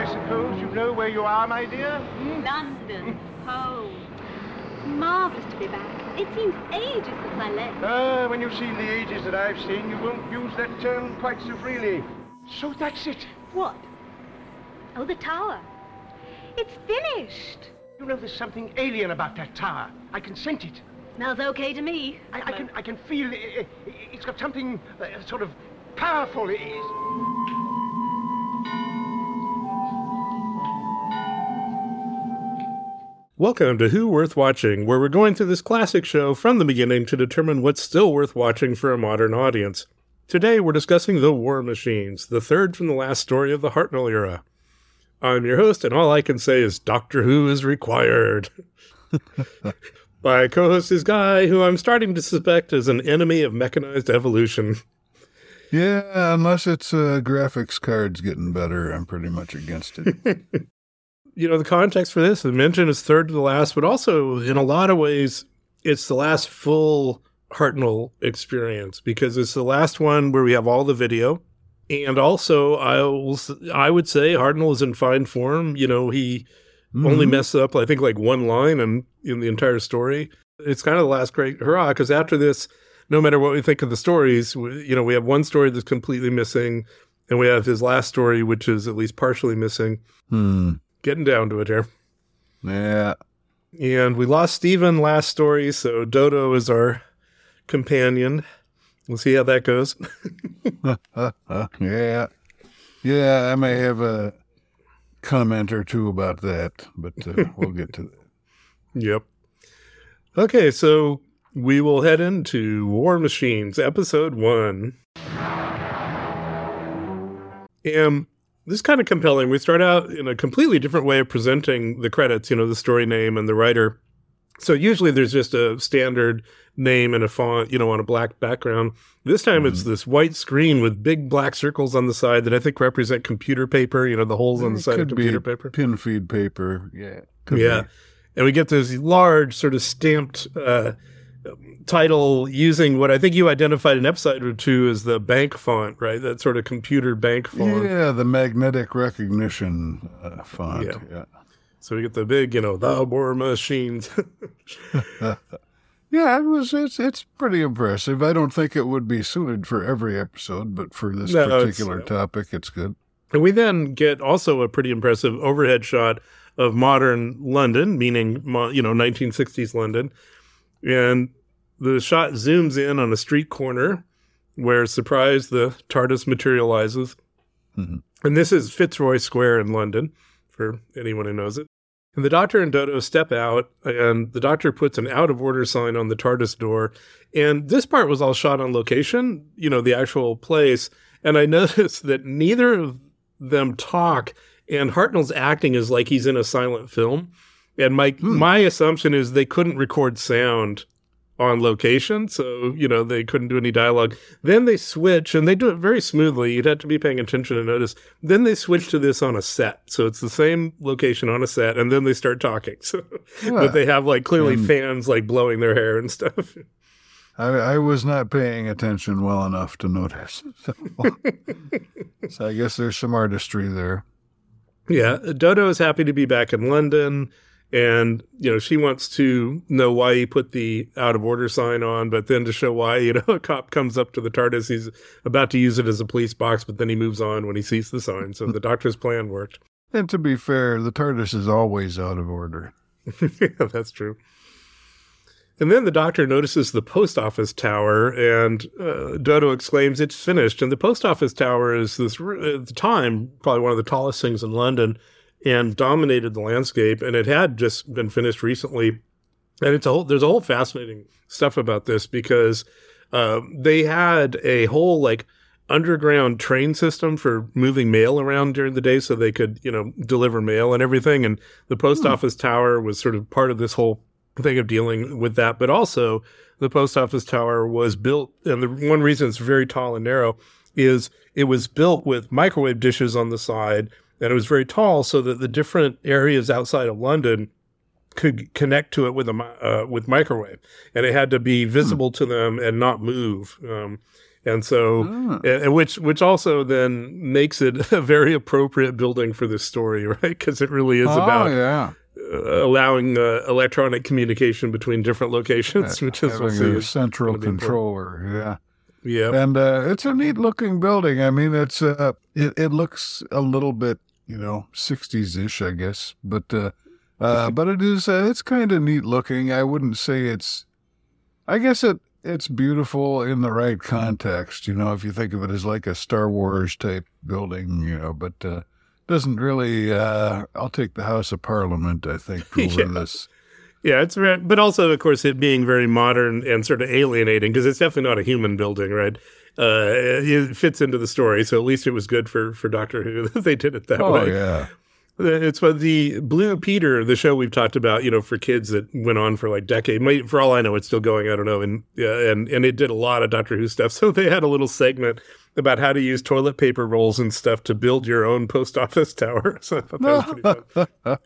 I suppose you know where you are, my dear? London, home. Marvelous to be back. It seems ages since I left. Ah, when you've seen the ages that I've seen, you won't use that term quite so freely. So that's it. What? Oh, the tower. It's finished. You know, there's something alien about that tower. I can scent it. Smells okay to me. I, I can, I can feel it, it's got something uh, sort of powerful. It Welcome to Who Worth Watching, where we're going through this classic show from the beginning to determine what's still worth watching for a modern audience. Today we're discussing The War Machines, the third from the last story of the Hartnell era. I'm your host, and all I can say is Doctor Who is required. My co host is Guy, who I'm starting to suspect is an enemy of mechanized evolution. Yeah, unless it's uh, graphics cards getting better, I'm pretty much against it. you know, the context for this, the mention is third to the last, but also in a lot of ways, it's the last full Hartnell experience because it's the last one where we have all the video. And also, I will, I would say Hartnell is in fine form. You know, he mm-hmm. only messed up, I think, like one line in, in the entire story. It's kind of the last great hurrah because after this, no matter what we think of the stories, we, you know, we have one story that's completely missing, and we have his last story, which is at least partially missing. Hmm getting down to it here. Yeah. And we lost Steven last story, so Dodo is our companion. We'll see how that goes. yeah. Yeah, I may have a comment or two about that, but uh, we'll get to that. Yep. Okay, so we will head into War Machines, episode one. And this is kind of compelling. We start out in a completely different way of presenting the credits, you know, the story name and the writer. So usually there's just a standard name and a font, you know, on a black background. This time mm-hmm. it's this white screen with big black circles on the side that I think represent computer paper, you know, the holes on the side of computer paper. Pin feed paper. Yeah. yeah. Be. And we get this large sort of stamped uh, title using what I think you identified an episode or two as the bank font, right? That sort of computer bank font. Yeah, the magnetic recognition uh, font. Yeah. yeah. So we get the big, you know, the war machines. yeah, it was. It's it's pretty impressive. I don't think it would be suited for every episode, but for this no, particular it's, topic, it's good. And we then get also a pretty impressive overhead shot of modern London, meaning you know 1960s London, and the shot zooms in on a street corner where, surprise, the TARDIS materializes. Mm-hmm. And this is Fitzroy Square in London, for anyone who knows it. And the doctor and Dodo step out, and the doctor puts an out of order sign on the TARDIS door. And this part was all shot on location, you know, the actual place. And I noticed that neither of them talk, and Hartnell's acting is like he's in a silent film. And my hmm. my assumption is they couldn't record sound on location, so you know they couldn't do any dialogue. Then they switch, and they do it very smoothly. You'd have to be paying attention to notice. Then they switch to this on a set, so it's the same location on a set, and then they start talking. So, yeah. but they have like clearly and fans like blowing their hair and stuff. I, I, was not paying attention well enough to notice. So, so I guess there's some artistry there. Yeah, Dodo is happy to be back in London and you know she wants to know why he put the out of order sign on but then to show why you know a cop comes up to the tardis he's about to use it as a police box but then he moves on when he sees the sign. So the doctor's plan worked. And to be fair the tardis is always out of order. Yeah that's true. And then the doctor notices the post office tower, and uh, Dodo exclaims, "It's finished!" And the post office tower is this, at the time, probably one of the tallest things in London and dominated the landscape. And it had just been finished recently. And it's a whole, there's a whole fascinating stuff about this because uh, they had a whole like underground train system for moving mail around during the day so they could, you know, deliver mail and everything. And the post hmm. office tower was sort of part of this whole thing of dealing with that. But also, the post office tower was built, and the one reason it's very tall and narrow is it was built with microwave dishes on the side and it was very tall so that the different areas outside of London could connect to it with a uh, with microwave, and it had to be visible to them and not move. Um, and so, Ah. and which which also then makes it a very appropriate building for this story, right? Because it really is oh, about yeah. uh, allowing uh, electronic communication between different locations, which is we'll Having see. a central gonna be important. controller. Yeah. Yeah, And uh, it's a neat looking building. I mean, it's uh, it, it looks a little bit, you know, 60s ish, I guess. But uh, uh, but it is uh, it's kind of neat looking. I wouldn't say it's. I guess it it's beautiful in the right context. You know, if you think of it as like a Star Wars type building, you know, but uh, doesn't really. Uh, I'll take the House of Parliament. I think over Yeah. this. yeah, it's but also of course it being very modern and sort of alienating because it's definitely not a human building, right? Uh, it fits into the story, so at least it was good for for Doctor Who that they did it that Oh way. yeah. It's what the Blue Peter, the show we've talked about, you know, for kids that went on for like decade. For all I know, it's still going. I don't know, and yeah, and and it did a lot of Doctor Who stuff. So they had a little segment about how to use toilet paper rolls and stuff to build your own post office tower. So I thought that was pretty fun.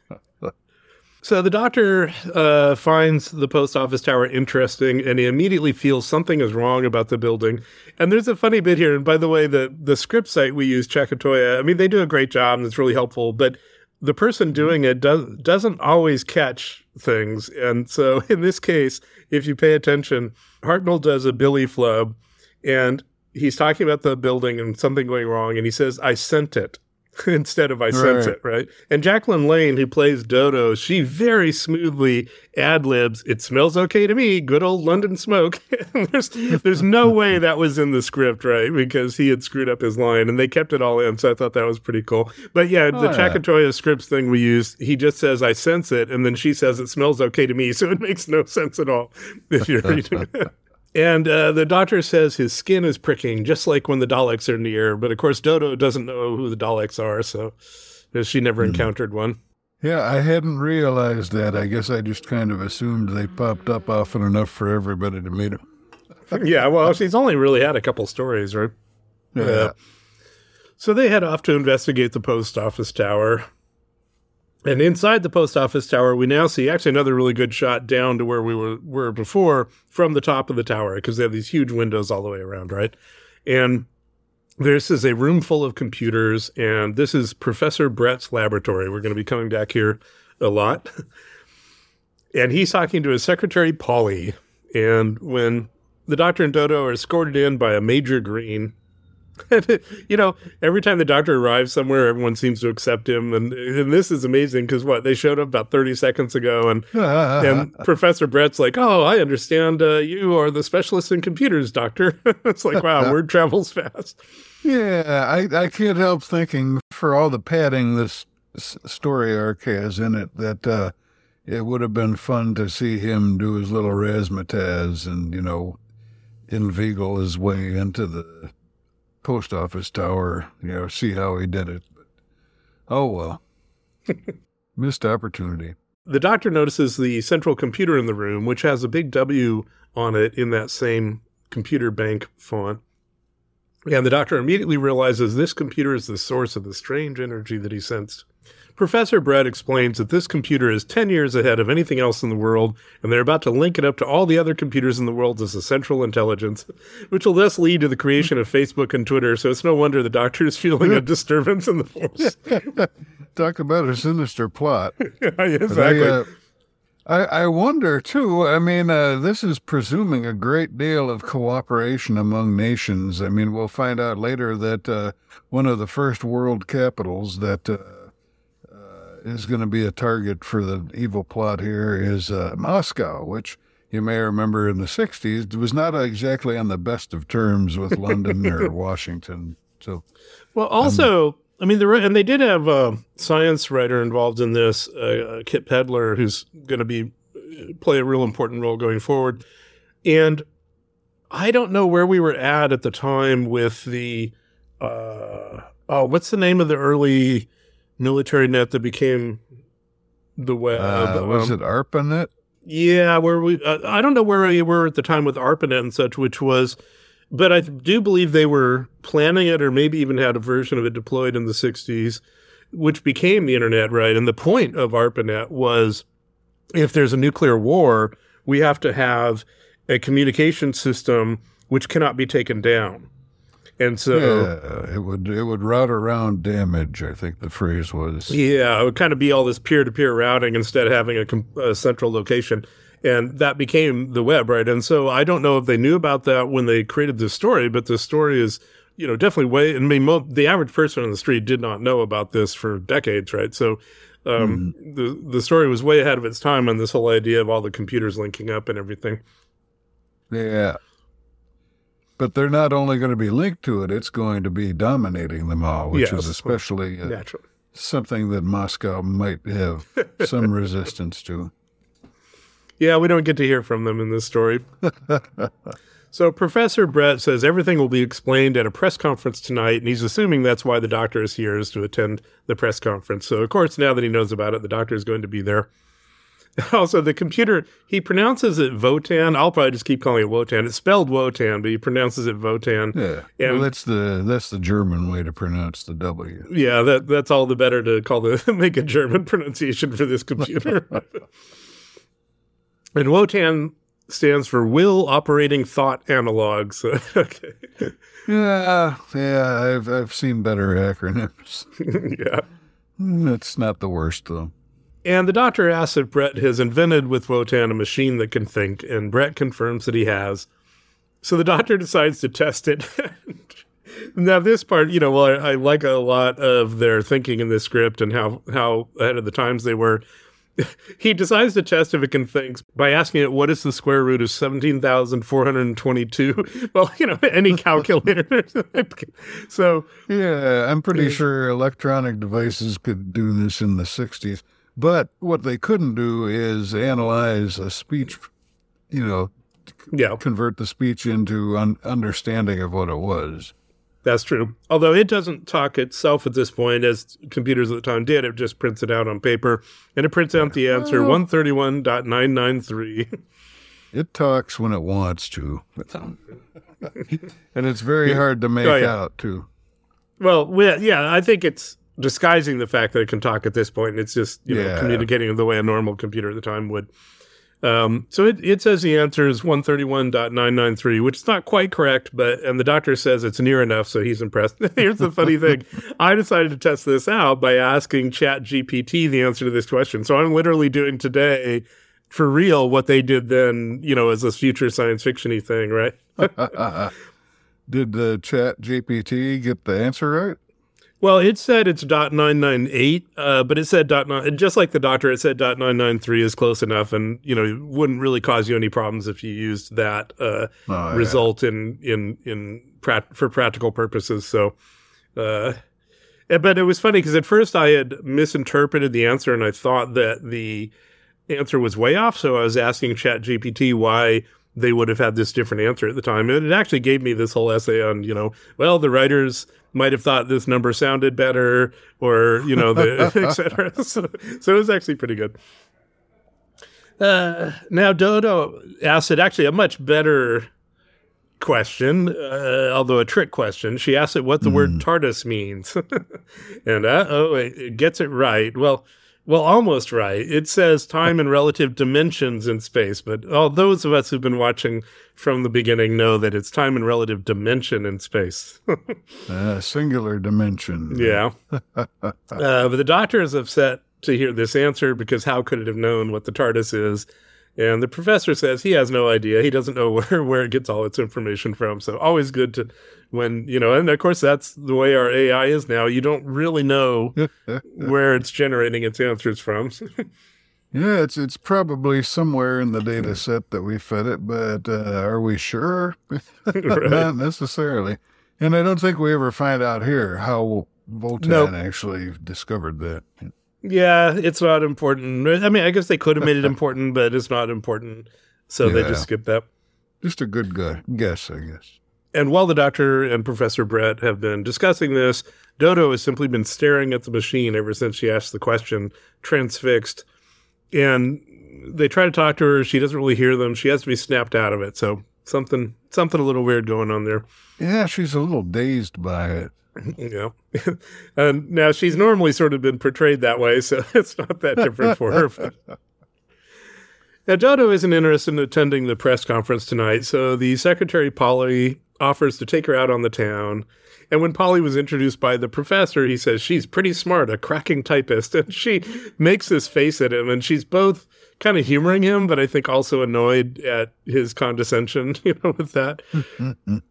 So the doctor uh, finds the post office tower interesting, and he immediately feels something is wrong about the building. And there's a funny bit here. And by the way, the the script site we use, Chakoteya, I mean they do a great job, and it's really helpful. But the person doing it does doesn't always catch things. And so in this case, if you pay attention, Hartnell does a Billy flub, and he's talking about the building and something going wrong, and he says, "I sent it." instead of I sense it, right? And Jacqueline Lane, who plays Dodo, she very smoothly ad libs, it smells okay to me, good old London smoke. There's there's no way that was in the script, right? Because he had screwed up his line and they kept it all in. So I thought that was pretty cool. But yeah, the Oh, yeah. Chakoteya scripts thing we use, he just says, I sense it, and then she says it smells okay to me. So it makes no sense at all if you're reading it. And uh, the doctor says his skin is pricking, just like when the Daleks are near. But of course, Dodo doesn't know who the Daleks are, so uh, she never encountered one. Yeah, I hadn't realized that. I guess I just kind of assumed they popped up often enough for everybody to meet them. yeah, well, she's only really had a couple stories, right? Yeah. So they head off to investigate the post office tower. And inside the post office tower, we now see actually another really good shot down to where we were, were before from the top of the tower because they have these huge windows all the way around, right? And this is a room full of computers, and this is Professor Brett's laboratory. We're going to be coming back here a lot. And he's talking to his secretary, Polly. And when the doctor and Dodo are escorted in by a Major Green, you know, every time the doctor arrives somewhere, everyone seems to accept him. And, and this is amazing because what? They showed up about 30 seconds ago, and and Professor Brett's like, "Oh, I understand. Uh, you are the specialist in computers, Doctor." it's like, wow, word travels fast. yeah, I, I can't help thinking for all the padding this s- story arc has in it that uh, it would have been fun to see him do his little razzmatazz and, you know, inveigle his way into the post office tower, you know, see how he did it. But, oh, well. Missed opportunity. The doctor notices the central computer in the room, which has a big W on it in that same computer bank font. And the doctor immediately realizes this computer is the source of the strange energy that he sensed. Professor Brett explains that this computer is 10 years ahead of anything else in the world, and they're about to link it up to all the other computers in the world as a central intelligence, which will thus lead to the creation of Facebook and Twitter. So it's no wonder the doctor is feeling a disturbance in the force. Talk about a sinister plot. exactly. I, uh, I, I wonder too. I mean, uh, this is presuming a great deal of cooperation among nations. I mean, we'll find out later that uh, one of the first world capitals that uh, uh, is going to be a target for the evil plot here is uh, Moscow, which you may remember in the '60s was not exactly on the best of terms with London or Washington. So, Well, also, I mean, the and they did have a science writer involved in this, uh, uh, Kit Pedler, who's going to be play a real important role going forward. And I don't know where we were at at the time with the uh, oh, what's the name of the early military net that became the web? uh, was Um, it ARPANET? yeah, where we uh, I don't know where we were at the time with ARPANET and such, which was, but I do believe they were planning it, or maybe even had a version of it deployed in the '60s, which became the internet, right? And the point of ARPANET was if there's a nuclear war, we have to have a communication system which cannot be taken down. And so, Yeah, it would it would route around damage. I think the phrase was. yeah, it would kind of be all this peer to peer routing instead of having a, a central location. And that became the web, right? And so I don't know if they knew about that when they created this story, but the story is, you know, definitely way. I mean, mo- the average person on the street did not know about this for decades, right? So um, the the story was way ahead of its time on this whole idea of all the computers linking up and everything. Yeah. But they're not only going to be linked to it; it's going to be dominating them all, which Yes. is especially uh, Naturally. something that Moscow might have some resistance to. Yeah, we don't get to hear from them in this story. so Professor Brett says everything will be explained at a press conference tonight, and he's assuming that's why the doctor is here is to attend the press conference. So of course, now that he knows about it, the doctor is going to be there. Also, the computer he pronounces it Votan. I'll probably just keep calling it Wotan. It's spelled Wotan, but he pronounces it Votan. Yeah, And- well, that's the that's the German way to pronounce the W. Yeah, that that's all the better to call the make a German pronunciation for this computer. And Wotan stands for Will Operating Thought Analogs. okay. Yeah, yeah, I've I've seen better acronyms. yeah. It's not the worst though. And the doctor asks if Brett has invented with Wotan a machine that can think, and Brett confirms that he has. So the doctor decides to test it. now, this part, you know, well, I, I like a lot of their thinking in this script and how, how ahead of the times they were. he decides to test if it can think by asking it what is the square root of 17,422. Well, you know, any calculator. so, Yeah, I'm pretty sure electronic devices could do this in the 60s. But what they couldn't do is analyze a speech, you know, yeah. convert the speech into un- understanding of what it was. That's true. Although it doesn't talk itself at this point, as computers at the time did. It just prints it out on paper, and it prints out the answer 131.993. It talks when it wants to. and it's very hard to oh, make Oh, yeah. out, too. well, yeah, I think it's disguising the fact that it can talk at this point. It's just you know Yeah. communicating the way a normal computer at the time would. Um, so it, it says the answer is 131.993, which is not quite correct, but and the doctor says it's near enough, so he's impressed. Here's the funny thing. I decided to test this out by asking Chat GPT the answer to this question. So I'm literally doing today for real what they did then, you know, as this future science fiction-y thing, right? Did the chat GPT get the answer right? Well, it said it's dot nine nine eight, uh, but it said dot nine. Just like the doctor, it said dot nine nine three is close enough, and you know wouldn't really cause you any problems if you used that uh, Oh, yeah. result in in in prat- for practical purposes. So, uh, eh, but it was funny because at first I had misinterpreted the answer, and I thought that the answer was way off. So I was asking Chat GPT why they would have had this different answer at the time. And it actually gave me this whole essay on, you know, well, the writers might have thought this number sounded better or, you know, the et cetera. So, so it was actually pretty good. Uh, now Dodo asked it actually a much better question, uh, although a trick question. She asked it what the word TARDIS means, and uh, oh, it, it gets it right. Well, well, almost right. It says time and relative dimensions in space, but all those of us who've been watching from the beginning know that it's time and relative dimension in space. Uh, singular dimension. yeah, uh, but the doctor is upset to hear this answer because how could it have known what the TARDIS is? And the professor says he has no idea. He doesn't know where, where it gets all its information from. So always good to when, you know, and of course that's the way our AI is now. You don't really know where it's generating its answers from. Yeah, it's it's probably somewhere in the data set that we fed it, but uh, are we sure? Not necessarily. And I don't think we ever find out here how Voltan Nope. actually discovered that. yeah, it's not important. I mean, I guess they could have made it important, but it's not important. So they just skipped that. Just a good gu- guess, I guess. And while the doctor and Professor Brett have been discussing this, Dodo has simply been staring at the machine ever since she asked the question, transfixed. And they try to talk to her. She doesn't really hear them. She has to be snapped out of it. So something, something a little weird going on there. Yeah, she's a little dazed by it. Yeah. and now she's normally sort of been portrayed that way, so it's not that different for her. Now, Dodo isn't interested in attending the press conference tonight, so the secretary, Polly, offers to take her out on the town. And when Polly was introduced by the professor, he says she's pretty smart, a cracking typist. And she makes this face at him, and she's both kind of humoring him, but I think also annoyed at his condescension, you know, with that.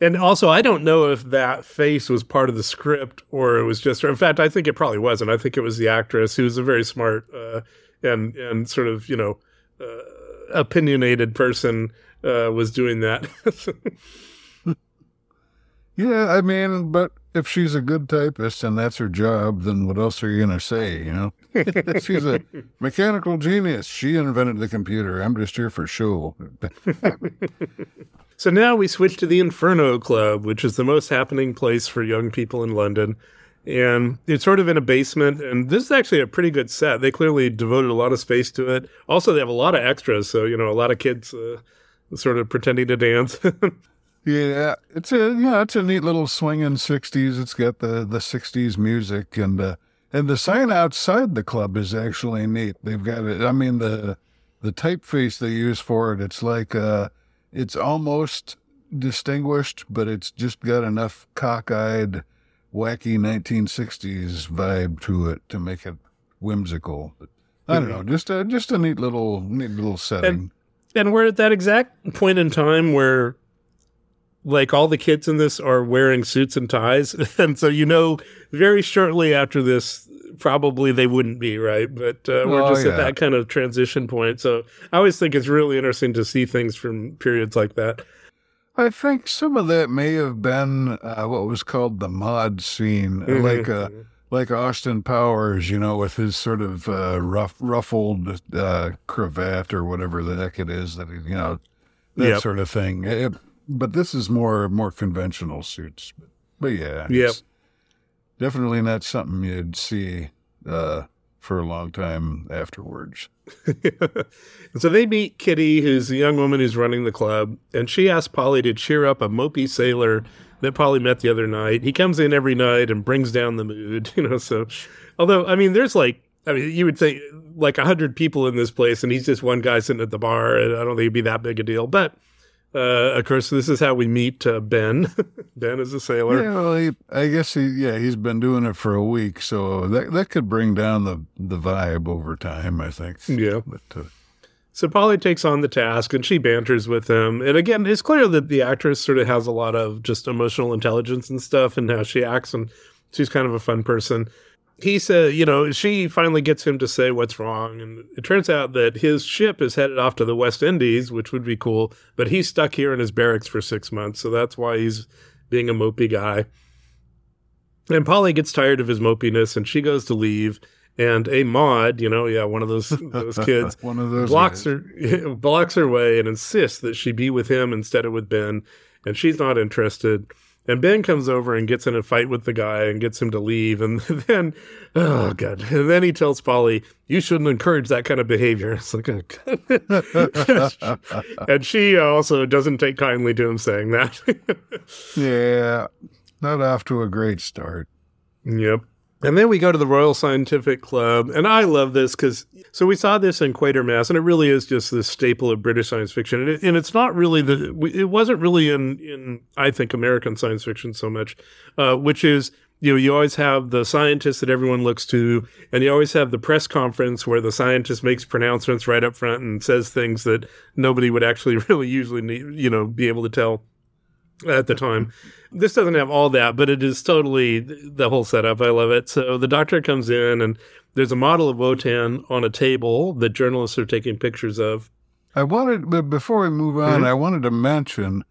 and also, I don't know if that face was part of the script or it was just, in fact, I think it probably wasn't. I think it was the actress who was a very smart uh, and, and sort of, you know, uh, opinionated person uh, was doing that. Yeah, I mean, but if she's a good typist and that's her job, then what else are you going to say, you know? she's a mechanical genius. She invented the computer. I'm just here for show. so now we switch to the Inferno Club, which is the most happening place for young people in London. And it's sort of in a basement. And this is actually a pretty good set. They clearly devoted a lot of space to it. Also, they have a lot of extras. So, you know, a lot of kids uh, sort of pretending to dance. Yeah, it's a yeah, it's a neat little swinging '60s. It's got the the '60s music and uh, and the sign outside the club is actually neat. They've got it. I mean the the typeface they use for it. It's like uh, it's almost distinguished, but it's just got enough cockeyed, wacky 1960s vibe to it to make it whimsical. I don't know, just a just a neat little neat little setting. And, and we're at that exact point in time where like all the kids in this are wearing suits and ties. And so you know very shortly after this probably they wouldn't be right? But uh, we're Oh, just yeah. at that kind of transition point. So i always think it's really interesting to see things from periods like that. I think some of that may have been uh, what was called the mod scene, Mm-hmm. like uh, like Austin Powers, you know, with his sort of uh, rough, ruffled uh, cravat or whatever the heck it is that he, you know, that Yep. sort of thing. It- but this is more more conventional suits. But, but yeah, Yep. definitely not something you'd see uh, for a long time afterwards. So they meet Kitty, who's the young woman who's running the club, and she asks Polly to cheer up a mopey sailor that Polly met the other night. He comes in every night and brings down the mood, you know. So, although I mean, there's like, I mean, you would think like a hundred people in this place, and he's just one guy sitting at the bar. And I don't think it'd be that big a deal, but. Uh, of course, this is how we meet uh, Ben. ben is a sailor. Yeah, well, he, I guess he, yeah, he's been doing it for a week, so that that could bring down the the vibe over time. I think. Yeah. But uh, So Polly takes on the task and she banters with him. And again, it's clear that the actress sort of has a lot of just emotional intelligence and stuff and how she acts and she's kind of a fun person. He said, you know, she finally gets him to say what's wrong. And it turns out that his ship is headed off to the West Indies, which would be cool, but he's stuck here in his barracks for six months. So that's why he's being a mopey guy. And Polly gets tired of his mopiness and she goes to leave. And a mod, you know, yeah, one of those those kids, one of those blocks guys. her blocks her way and insists that she be with him instead of with Ben, and she's not interested. And Ben comes over and gets in a fight with the guy and gets him to leave. And then, oh god! And then he tells Polly, "You shouldn't encourage that kind of behavior." It's like, oh, God. and she uh, also doesn't take kindly to him saying that. Yeah, not off to a great start. Yep. And then we go to the Royal Scientific Club, and I love this because so we saw this in Quatermass, and it really is just the staple of British science fiction, and, it, and it's not really the it wasn't really in in I think American science fiction so much, uh, which is you know you always have the scientist that everyone looks to, and you always have the press conference where the scientist makes pronouncements right up front and says things that nobody would actually really usually need, you know be able to tell at the time. This doesn't have all that, but it is totally the whole setup. I love it. So the doctor comes in, and there's a model of Wotan on a table that journalists are taking pictures of. I wanted, but before we move on, Mhm. I wanted to mention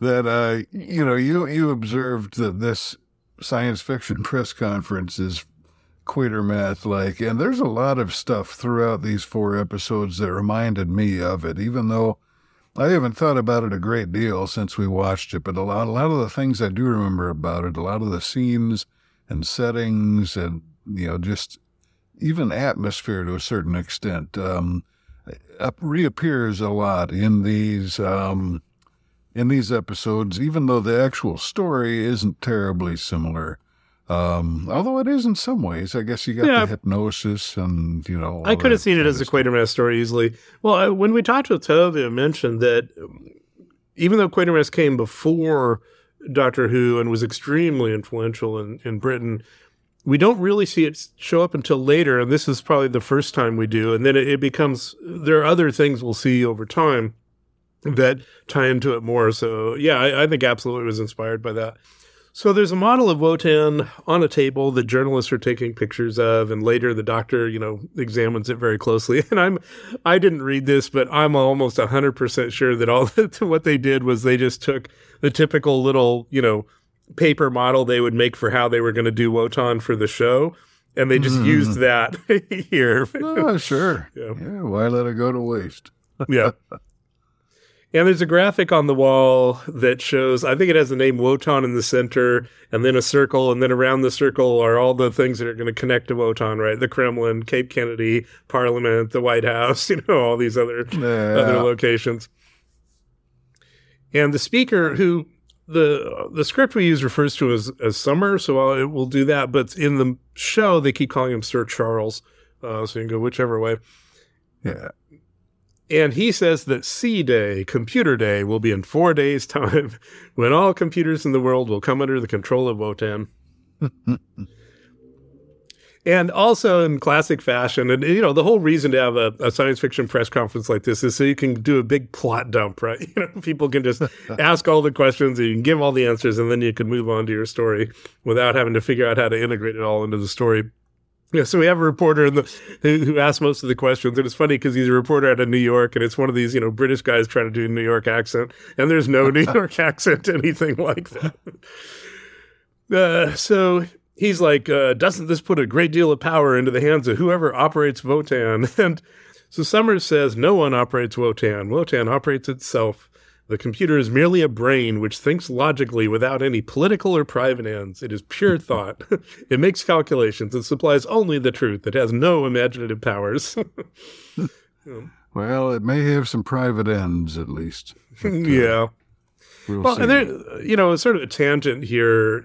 that uh, you know you you observed that this science fiction press conference is Quatermass like, and there's a lot of stuff throughout these four episodes that reminded me of it, even though I haven't thought about it a great deal since we watched it. But a lot, a lot of the things I do remember about it, a lot of the scenes and settings, and you know, just even atmosphere to a certain extent. Um, up, reappears a lot in these um, in these episodes, even though the actual story isn't terribly similar. Um, although it is in some ways, I guess you got Yeah. the hypnosis and you know. I could have seen it as a. Quatermass story easily. Well, I, when we talked with Toby, I mentioned that um, even though Quatermass came before Doctor Who and was extremely influential in, in Britain, we don't really see it show up until later. And this is probably the first time we do. And then it, it becomes, there are other things we'll see over time that tie into it more. So, yeah, I, I think absolutely was inspired by that. So there's a model of Wotan on a table that journalists are taking pictures of, and later the doctor, you know, examines it very closely. And I'm, I didn't read this, but I'm almost hundred percent sure that all what they did was they just took the typical little, you know, paper model they would make for how they were going to do Wotan for the show, and they just Mhm. used that here. Oh, sure. Yeah. yeah. Why let it go to waste? yeah. And there's a graphic on the wall that shows, I think it has the name Wotan in the center, and then a circle, and then around the circle are all the things that are going to connect to Wotan, right? The Kremlin, Cape Kennedy, Parliament, the White House, you know, all these other other locations. And the speaker, who the the script we use refers to as as Summer, so I'll, we'll do that. But in the show, they keep calling him Sir Charles, uh, so you can go whichever way. yeah. And he says that C Day, Computer Day, will be in four days' time when all computers in the world will come under the control of Wotan. and also in classic fashion, and you know, the whole reason to have a, a science fiction press conference like this is so you can do a big plot dump, right? You know, people can just ask all the questions and you can give all the answers, and then you can move on to your story without having to figure out how to integrate it all into the story. Yeah, so we have a reporter the, who, asks most of the questions, and it's funny because he's a reporter out of New York, and it's one of these, you know, British guys trying to do a New York accent, and there's no New York accent, anything like that. Uh, so he's like, uh, doesn't this put a great deal of power into the hands of whoever operates Wotan? And so Summers says, no one operates Wotan. Wotan operates itself. The computer is merely a brain which thinks logically without any political or private ends. It is pure thought. it makes calculations. It supplies only the truth. It has no imaginative powers. Well, it may have some private ends at least. But, uh, yeah. We'll, Well, and there, you know, sort of a tangent here.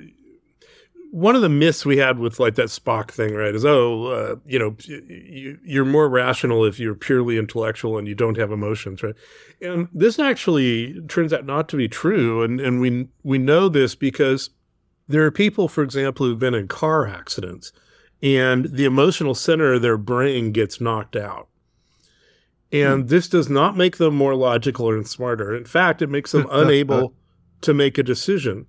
One of the myths we had with like that Spock thing, right, is oh, uh, you know, you, you're more rational if you're purely intellectual and you don't have emotions, right? And this actually turns out not to be true, and and we we know this because there are people, for example, who've been in car accidents, and the emotional center of their brain gets knocked out. And this does not make them more logical or smarter. In fact, it makes them unable to make a decision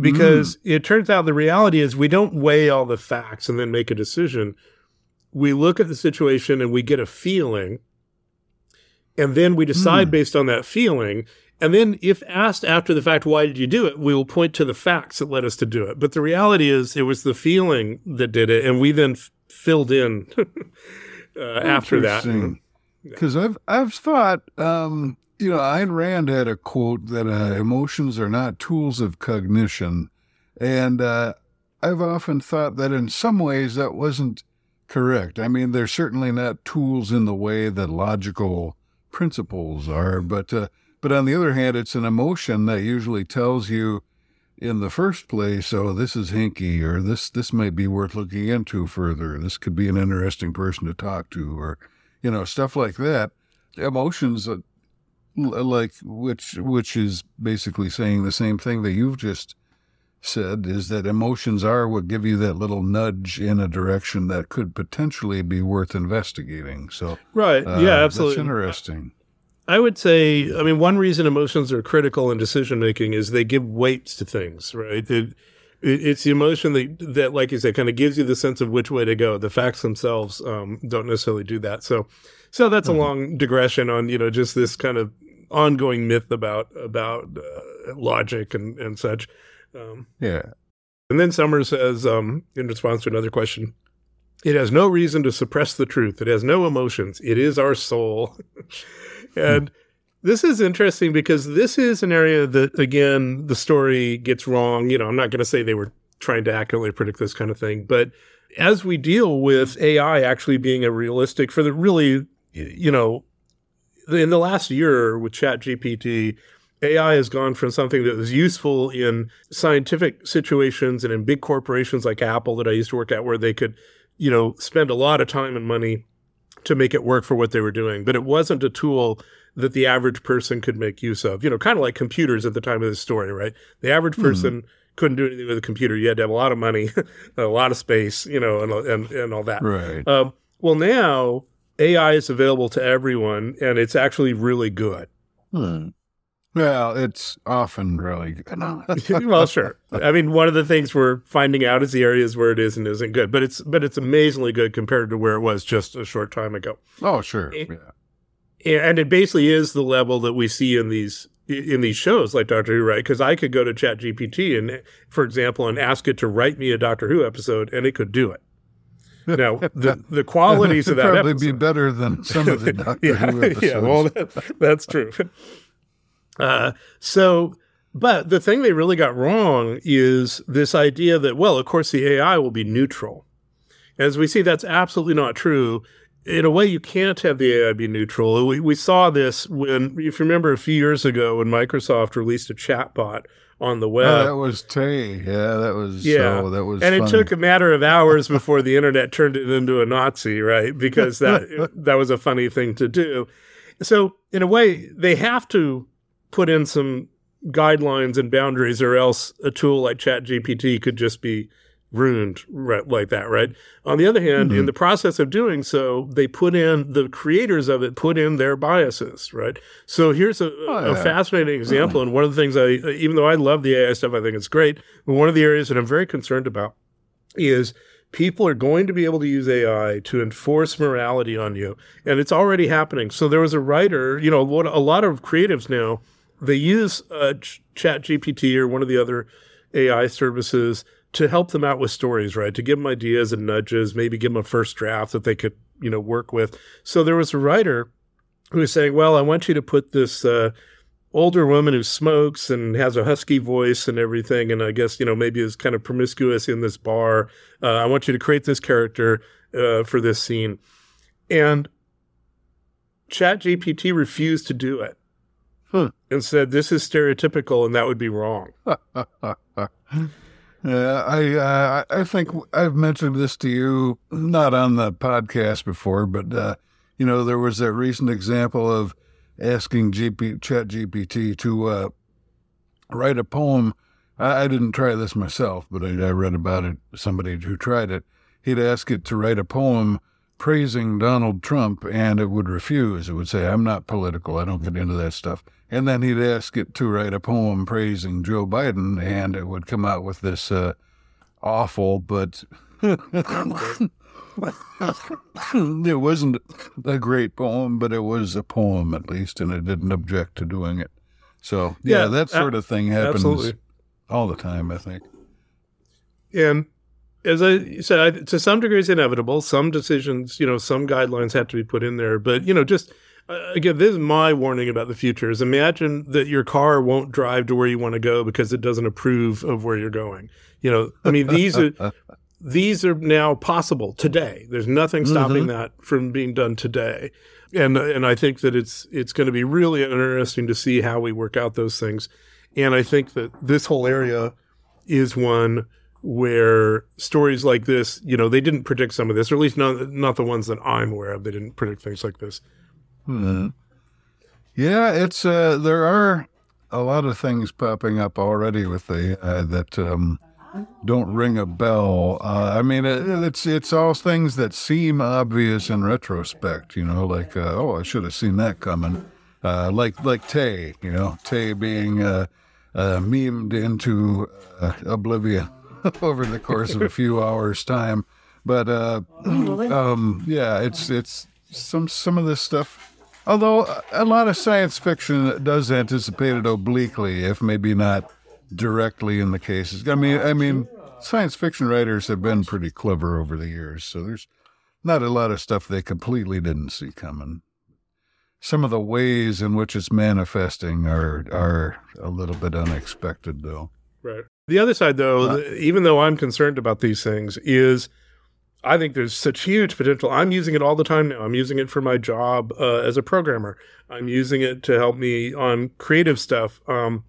because it turns out the reality is we don't weigh all the facts and then make a decision. We look at the situation and we get a feeling, and then we decide Hmm. based on that feeling. And then, if asked after the fact, why did you do it? We will point to the facts that led us to do it. But the reality is, it was the feeling that did it, and we then f- filled in uh, after that. Because I've I've thought, um, you know, Ayn Rand had a quote that uh, emotions are not tools of cognition, and uh, I've often thought that in some ways that wasn't correct. I mean, they're certainly not tools in the way that logical principles are, but uh, but on the other hand, it's an emotion that usually tells you in the first place, oh, this is hinky, or this this might be worth looking into further. This could be an interesting person to talk to, or you know, stuff like that. Emotions, uh, like which which is basically saying the same thing that you've just said, is that emotions are what give you that little nudge in a direction that could potentially be worth investigating. So, Right. uh, yeah, that's absolutely. interesting. I would say, I mean, one reason emotions are critical in decision making is they give weights to things, right? It, it, it's the emotion that, that, like you said, kind of gives you the sense of which way to go. The facts themselves um, don't necessarily do that. So, so that's a long digression on you know just this kind of ongoing myth about about uh, logic and and such. Um, Yeah. and then Summers says, um, in response to another question, it has no reason to suppress the truth. It has no emotions. It is our soul. and this is interesting because this is an area that, again, the story gets wrong. You know, I'm not going to say they were trying to accurately predict this kind of thing, but as we deal with AI actually being a realistic for the really, you know, in the last year with ChatGPT, AI has gone from something that was useful in scientific situations and in big corporations like Apple that I used to work at, where they could, you know, spend a lot of time and money to make it work for what they were doing. But it wasn't a tool that the average person could make use of. You know, kind of like computers at the time of this story, right? The average person couldn't do anything with a computer. You had to have a lot of money, a lot of space, you know, and and, and all that. Right. Um, well, now AI is available to everyone, and it's actually really good. Hmm. Well, it's often really good. well, sure. I mean, one of the things we're finding out is the areas where it is and isn't good, but it's but it's amazingly good compared to where it was just a short time ago. oh, sure. It- Yeah. and it basically is the level that we see in these in these shows like Doctor Who, right? Because I could go to Chat GPT and, for example, and ask it to write me a Doctor Who episode, and it could do it. Now, the the qualities of that probably episode, be better than some of the Doctor yeah, Who episodes. yeah, well, that, that's true. Uh, so, but the thing they really got wrong is this idea that, well, of course, the AI will be neutral. As we see, that's absolutely not true. In a way, you can't have the AI be neutral. We, we saw this when, if you remember a few years ago, when Microsoft released a chatbot on the Oh, web. that was Tay. Yeah, that was. Yeah, oh, that was. and it took a matter of hours before the internet turned it into a Nazi, right? Because that that was a funny thing to do. So in a way, they have to put in some guidelines and boundaries, or else a tool like ChatGPT could just be ruined right, like that, right? On the other hand, Mm-hmm. in the process of doing so, they put in the creators of it put in their biases, right? So here's a, Oh, a fascinating example, and one of the things I, even though I love the AI stuff, I think it's great. But one of the areas that I'm very concerned about is people are going to be able to use AI to enforce morality on you, and it's already happening. So there was a writer, you know, what a lot of creatives now they use uh, Ch- Chat GPT or one of the other AI services to help them out with stories, right? To give them ideas and nudges, maybe give them a first draft that they could, you know, work with. So there was a writer who was saying, "Well, I want you to put this." Uh, older woman who smokes and has a husky voice and everything, and I guess you know maybe is kind of promiscuous in this bar. Uh, I want you to create this character uh, for this scene, and ChatGPT refused to do it Huh. and said this is stereotypical and that would be wrong. Yeah, I uh, I think I've mentioned this to you not on the podcast before, but uh, you know there was that recent example of asking GP, Chat GPT to uh, write a poem. I, I didn't try this myself, but I, I read about it. Somebody who tried it, he'd ask it to write a poem praising Donald Trump, and it would refuse. It would say, "I'm not political. I don't get into that stuff." And then he'd ask it to write a poem praising Joe Biden, and it would come out with this uh, awful, but it wasn't a great poem, but it was a poem at least, and it didn't object to doing it. So yeah, Yeah, that sort of thing happens absolutely. all the time. I think. And as I said, I, to some degree, it's inevitable. Some decisions, you know, some guidelines have to be put in there. But you know, just uh, again, this is my warning about the future: is imagine that your car won't drive to where you want to go because it doesn't approve of where you're going. You know, I mean, these are these are now possible today. There's nothing stopping that from being done today. And and I think that it's it's going to be really interesting to see how we work out those things. And I think that this whole area is one where stories like this, you know, they didn't predict some of this, or at least not not the ones that I'm aware of. They didn't predict things like this. Hmm. Yeah, it's uh, there are a lot of things popping up already with the uh, that um, don't ring a bell. Uh, I mean, it, it's it's all things that seem obvious in retrospect. You know, like uh, oh, I should have seen that coming. Uh, like like Tay, you know, Tay being uh, uh, memed into uh, oblivion over the course of a few hours' time. But uh, um, yeah, it's it's some some of this stuff. Although uh, a lot of science fiction does anticipate it obliquely, if maybe not directly in the cases. I mean, I mean, science fiction writers have been pretty clever over the years, so there's not a lot of stuff they completely didn't see coming. Some of the ways in which it's manifesting are are a little bit unexpected, though. Right. The other side, though, uh, th- even though I'm concerned about these things, is I think there's such huge potential. I'm using it all the time now. I'm using it for my job uh, as a programmer. I'm using it to help me on creative stuff. Um,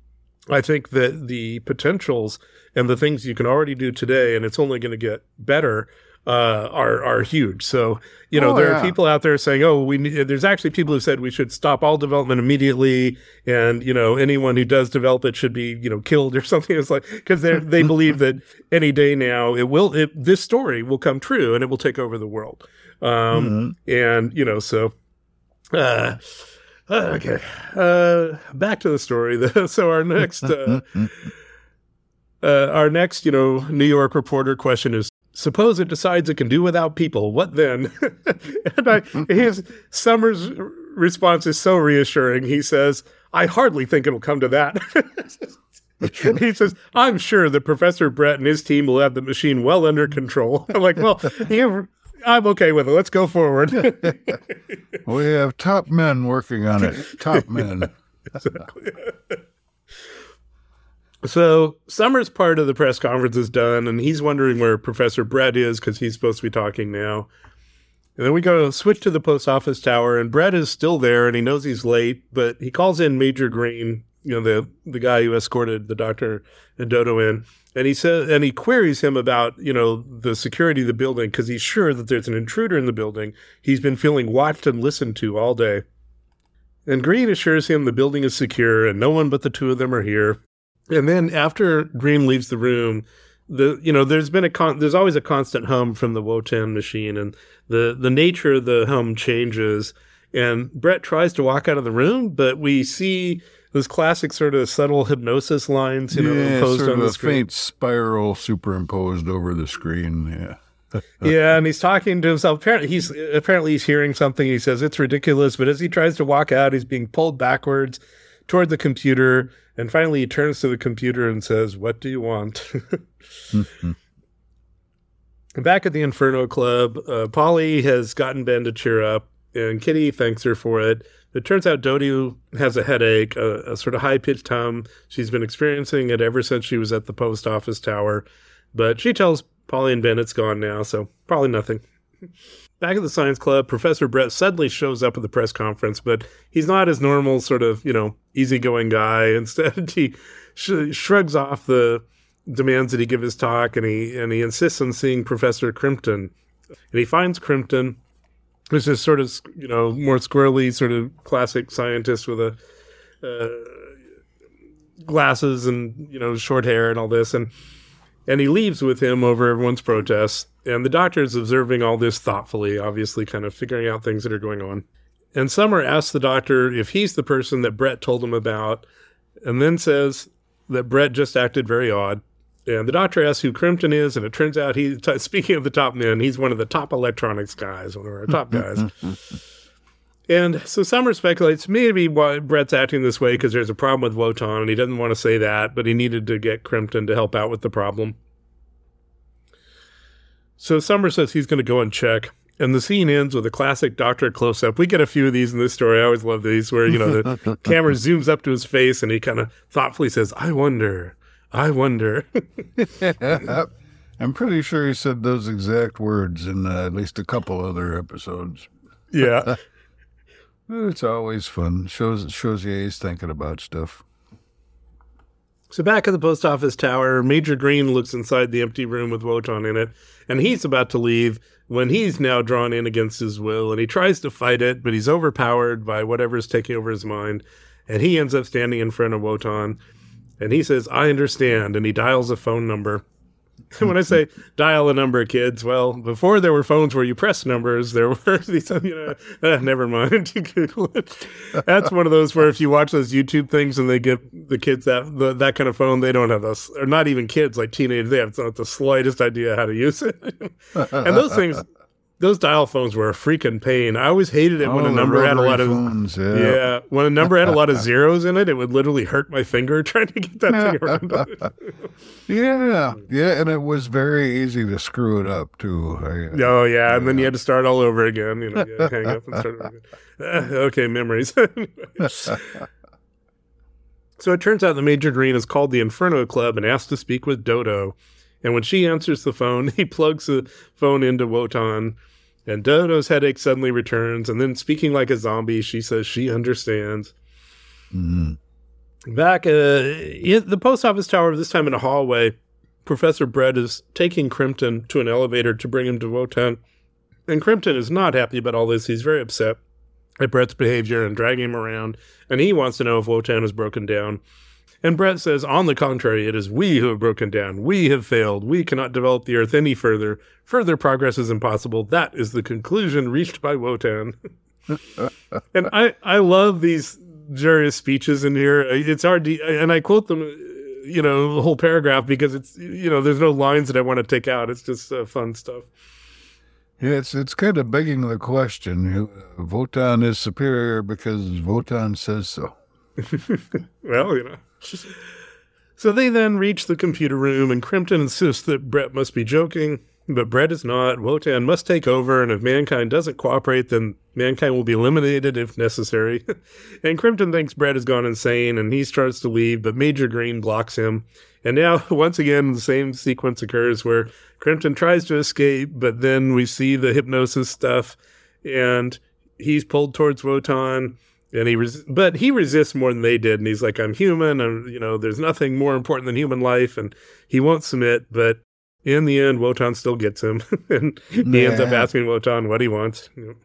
I think that the potentials and the things you can already do today, and it's only going to get better, uh, are are huge. So you know Oh, there yeah. are people out there saying, "Oh, we need." There's actually people who said we should stop all development immediately, and you know anyone who does develop it should be you know killed or something. It's like because they they believe that any day now it will it, this story will come true and it will take over the world. Um, and you know so. Uh, okay. Uh, back to the story. so our next, uh, uh, our next, you know, New York reporter question is: Suppose it decides it can do without people. What then? and I, his Summers' response is so reassuring. He says, "I hardly think it'll come to that." he says, "I'm sure that Professor Brett and his team will have the machine well under control." I'm like, "Well, you." I'm okay with it. Let's go forward. We have top men working on it. Top men. So Summer's part of the press conference is done, and he's wondering where Professor Brett is because he's supposed to be talking now. And then we go switch to the post office tower, and Brett is still there, and he knows he's late, but he calls in Major Green, you know, the the guy who escorted the doctor and Dodo in, and he says, and he queries him about you know the security of the building because he's sure that there's an intruder in the building. He's been feeling watched and listened to all day. And Green assures him the building is secure and no one but the two of them are here. And then after Green leaves the room, the you know there's been a con- there's always a constant hum from the Wotan machine, and the the nature of the hum changes. And Brett tries to walk out of the room, but we see those classic sort of subtle hypnosis lines, you know, yeah, imposed sort on of the a screen. faint spiral superimposed over the screen. Yeah. yeah, and he's talking to himself. Apparently, he's apparently he's hearing something. He says it's ridiculous, but as he tries to walk out, he's being pulled backwards toward the computer, and finally he turns to the computer and says, "What do you want?" Back at the Inferno Club, uh, Polly has gotten Ben to cheer up, and Kitty thanks her for it. It turns out Dodie has a headache, a, a sort of high pitched hum. She's been experiencing it ever since she was at the post office tower, but she tells Polly and Ben it's gone now, so probably nothing. Back at the science club, Professor Brett suddenly shows up at the press conference, but he's not his normal sort of, you know, easygoing guy. Instead, he sh- shrugs off the demands that he give his talk, and he and he insists on seeing Professor Krimpton. And he finds Krimpton, who's this sort of, you know, more squirrely, sort of classic scientist with a uh, glasses and you know short hair and all this, and and he leaves with him over everyone's protests. And the doctor is observing all this thoughtfully, obviously, kind of figuring out things that are going on. And Summer asks the doctor if he's the person that Brett told him about, and then says that Brett just acted very odd. And the doctor asks who Krimpton is, and it turns out he, t- speaking of the top men, he's one of the top electronics guys, one of our top guys. and so Summer speculates maybe why Brett's acting this way because there's a problem with Wotan, and he doesn't want to say that, but he needed to get Krimpton to help out with the problem. So Summer says he's going to go and check. And the scene ends with a classic doctor close up. We get a few of these in this story. I always love these where, you know, the camera zooms up to his face and he kind of thoughtfully says, I wonder, I wonder. I'm pretty sure he said those exact words in uh, at least a couple other episodes. yeah. It's always fun. Shows shows you he's thinking about stuff. So back at the post office tower, Major Green looks inside the empty room with Wotan in it, and he's about to leave when he's now drawn in against his will, and he tries to fight it, but he's overpowered by whatever's taking over his mind, and he ends up standing in front of Wotan, and he says, "I understand," and he dials a phone number. When I say dial a number, kids, well, before there were phones where you press numbers, there were these, you know, uh, never mind. Google it. That's one of those where if you watch those YouTube things and they give the kids that the, that kind of phone, they don't have those, or not even kids, like teenagers, they have not the slightest idea how to use it. and those things, those dial phones were a freaking pain. I always hated it when Oh, a number had a lot of phones, yeah. yeah. when a number had a lot of zeros in it, it would literally hurt my finger trying to get that thing around. Yeah, yeah, and it was very easy to screw it up too. I, Oh yeah, and then you had to start all over again. You know, you hang up and start over again. Okay, memories. so it turns out the Major Green is called the Inferno Club and asked to speak with Dodo. And when she answers the phone, he plugs the phone into Wotan, and Dodo's headache suddenly returns. And then, speaking like a zombie, she says she understands. Mhm. Back uh, in the post office tower, this time in a hallway, Professor Brett is taking Krimpton to an elevator to bring him to Wotan. And Krimpton is not happy about all this. He's very upset at Brett's behavior and dragging him around. And he wants to know if Wotan has broken down. And Brett says, on the contrary, it is we who have broken down. We have failed. We cannot develop the Earth any further. Further progress is impossible. That is the conclusion reached by Wotan. and I, I love these various speeches in here. It's hard to, and I quote them, you know, the whole paragraph because it's, you know, there's no lines that I want to take out. It's just uh, fun stuff. Yeah, it's it's kind of begging the question. Votan is superior because Votan says so. Well, you know. So they then reach the computer room, and Krimpton insists that Brett must be joking, but Brett is not. Wotan must take over, and if mankind doesn't cooperate, then mankind will be eliminated if necessary. and Krimpton thinks Brett has gone insane, and he starts to leave, but Major Green blocks him. And now, once again, the same sequence occurs where Krimpton tries to escape, but then we see the hypnosis stuff, and he's pulled towards Wotan and he res- but he resists more than they did and he's like i'm human and you know there's nothing more important than human life and he won't submit but in the end wotan still gets him and he ends up asking wotan what he wants you know.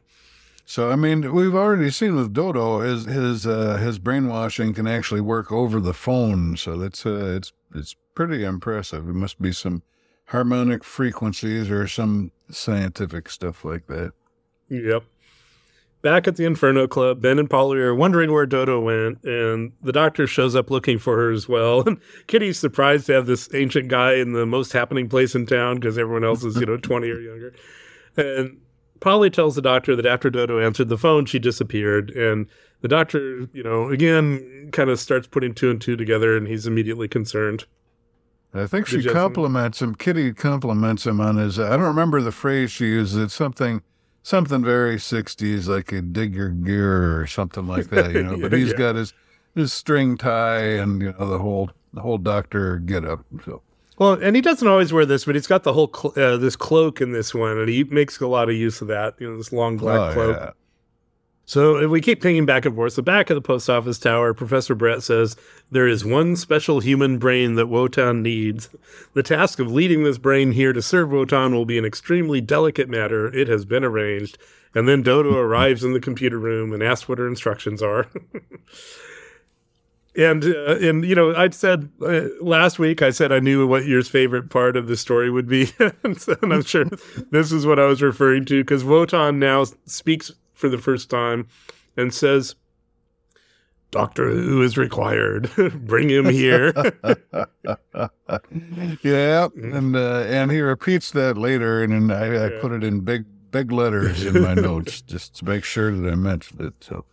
So I mean, we've already seen with Dodo his his uh, his brainwashing can actually work over the phone. So that's uh, it's it's pretty impressive. It must be some harmonic frequencies or some scientific stuff like that. yep back at the inferno club ben and polly are wondering where dodo went and the doctor shows up looking for her as well and kitty's surprised to have this ancient guy in the most happening place in town because everyone else is you know 20 or younger and Polly tells the doctor that after Dodo answered the phone, she disappeared. And the doctor, you know, again, kind of starts putting two and two together, and he's immediately concerned. I think she you have some- compliments him. Kitty compliments him on his. I don't remember the phrase she used. It's something, something very '60s, like a digger gear or something like that. You know. but Yeah, he's yeah. got his his string tie and you know the whole the whole doctor get up. So Well, and he doesn't always wear this, but he's got the whole cl- uh, this cloak in this one, and he makes a lot of use of that. You know, this long black Oh, cloak. yeah. So if we keep pinging back and forth. The back of the post office tower, Professor Brett says there is one special human brain that Wotan needs. The task of leading this brain here to serve Wotan will be an extremely delicate matter. It has been arranged. And then Dodo arrives in the computer room and asks what her instructions are. and uh, and you know, I said uh, last week I said I knew what your favorite part of the story would be, and, so- and I'm sure this is what I was referring to because Wotan now speaks for the first time and says, "Doctor Who is required. Bring him here." Yeah, and uh, and he repeats that later, and then I, I Yeah. put it in big big letters in my notes just to make sure that I mentioned it. So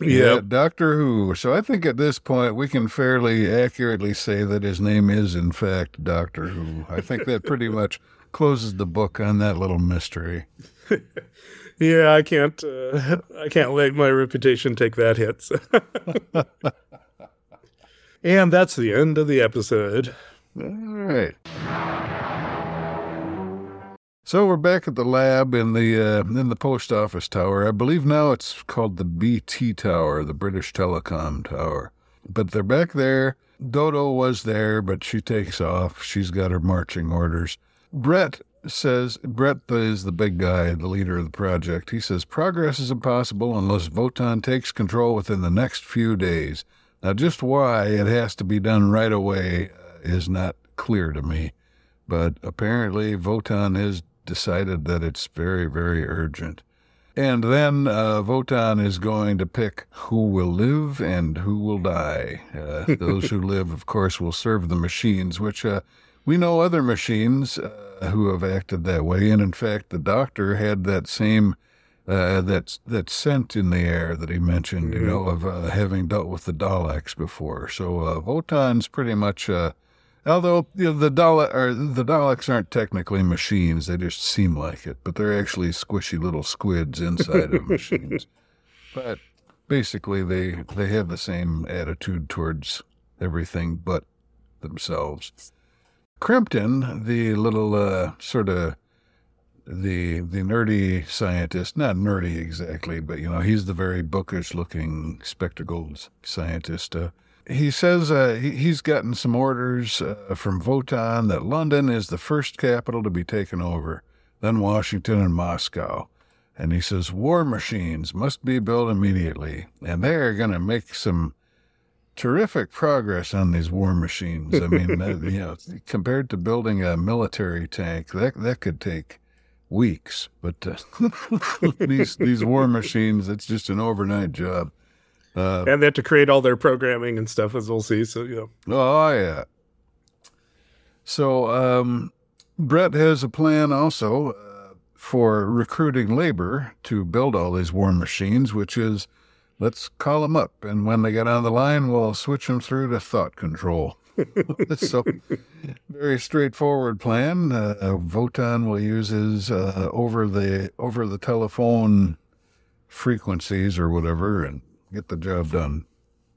yeah, Doctor Who. So I think at this point we can fairly accurately say that his name is in fact Doctor Who. I think that pretty much closes the book on that little mystery. Yeah. I can't. Uh, I can't let my reputation take that hit. so. and that's the end of the episode. All right. So we're back at the lab in the uh, in the post office tower. I believe now it's called the BT Tower, the British Telecom Tower. But they're back there. Dodo was there, but she takes off. She's got her marching orders. Brett says Brett is the big guy, the leader of the project. He says progress is impossible unless Votan takes control within the next few days. Now, just why it has to be done right away uh, is not clear to me, but apparently Votan has decided that it's very, very urgent. And then uh, Votan is going to pick who will live and who will die. Uh, those who live, of course, will serve the machines, which uh, we know other machines uh, who have acted that way. And in fact, the doctor had that same uh, that that scent in the air that he mentioned, you know, of uh, having dealt with the Daleks before. So uh, Votan's pretty much, uh, although you know, the Dalek or the Daleks aren't technically machines; they just seem like it, but they're actually squishy little squids inside of machines. But basically, they they have the same attitude towards everything but themselves. Krimpton, the little uh, sort of the the nerdy scientist, not nerdy exactly, but you know he's the very bookish looking spectacled scientist. Uh, he says uh, he, he's gotten some orders uh, from Votan that London is the first capital to be taken over, then Washington and Moscow. And he says war machines must be built immediately, and they are going to make some terrific progress on these war machines. I mean, that, you know, compared to building a military tank, that that could take weeks. But uh, these these war machines, it's just an overnight job. Uh, and they have to create all their programming and stuff, as we'll see. So, yeah. Oh, yeah. So, um, Brett has a plan also uh, for recruiting labor to build all these war machines, which is let's call them up. And when they get on the line, we'll switch them through to thought control. so, very straightforward plan. Uh, Votan will use his uh, over the over the telephone frequencies or whatever, and get the job done.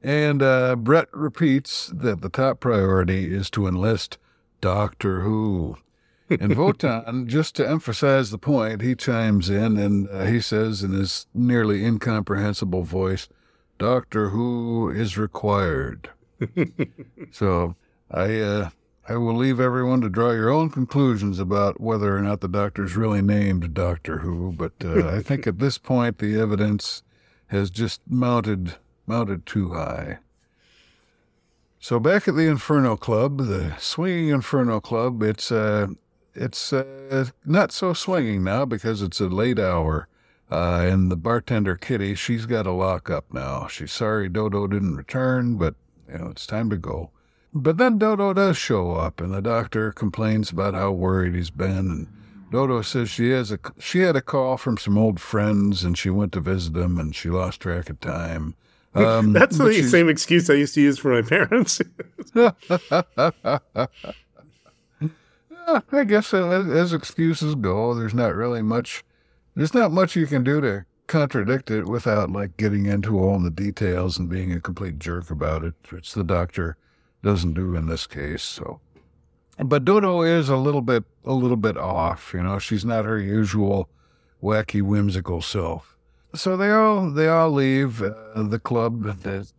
And uh, Brett repeats that the top priority is to enlist Doctor Who. And Votan, just to emphasize the point, he chimes in and uh, he says in his nearly incomprehensible voice, Doctor Who is required. so I uh, I will leave everyone to draw your own conclusions about whether or not the doctor's really named Doctor Who, but uh, I think at this point the evidence has just mounted mounted too high. So back at the Inferno Club, the swinging Inferno Club, it's uh, it's uh, not so swinging now because it's a late hour. Uh, and the bartender Kitty, she's got a lock up now. She's sorry Dodo didn't return, but you know it's time to go. But then Dodo does show up, and the doctor complains about how worried he's been. And Dodo says she has a she had a call from some old friends, and she went to visit them, and she lost track of time. Um, That's the same excuse I used to use for my parents. I guess as excuses go, there's not really much. There's not much you can do to contradict it without like getting into all the details and being a complete jerk about it, which the doctor doesn't do in this case. So, but Dodo is a little bit a little bit off. You know, she's not her usual wacky, whimsical self. So they all they all leave uh, the club. That,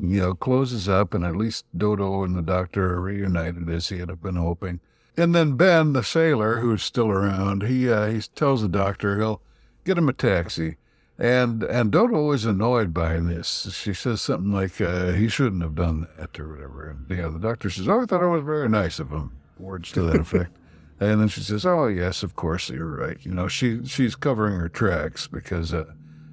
you know closes up, and at least Dodo and the doctor are reunited as he had been hoping. And then Ben, the sailor, who's still around, he uh, he tells the doctor he'll get him a taxi. And and Dodo is annoyed by this. She says something like uh, he shouldn't have done that or whatever. And yeah, the doctor says, "Oh, I thought it was very nice of him." Words to that effect. and then she says, "Oh, yes, of course, you're right." You know, she she's covering her tracks because uh,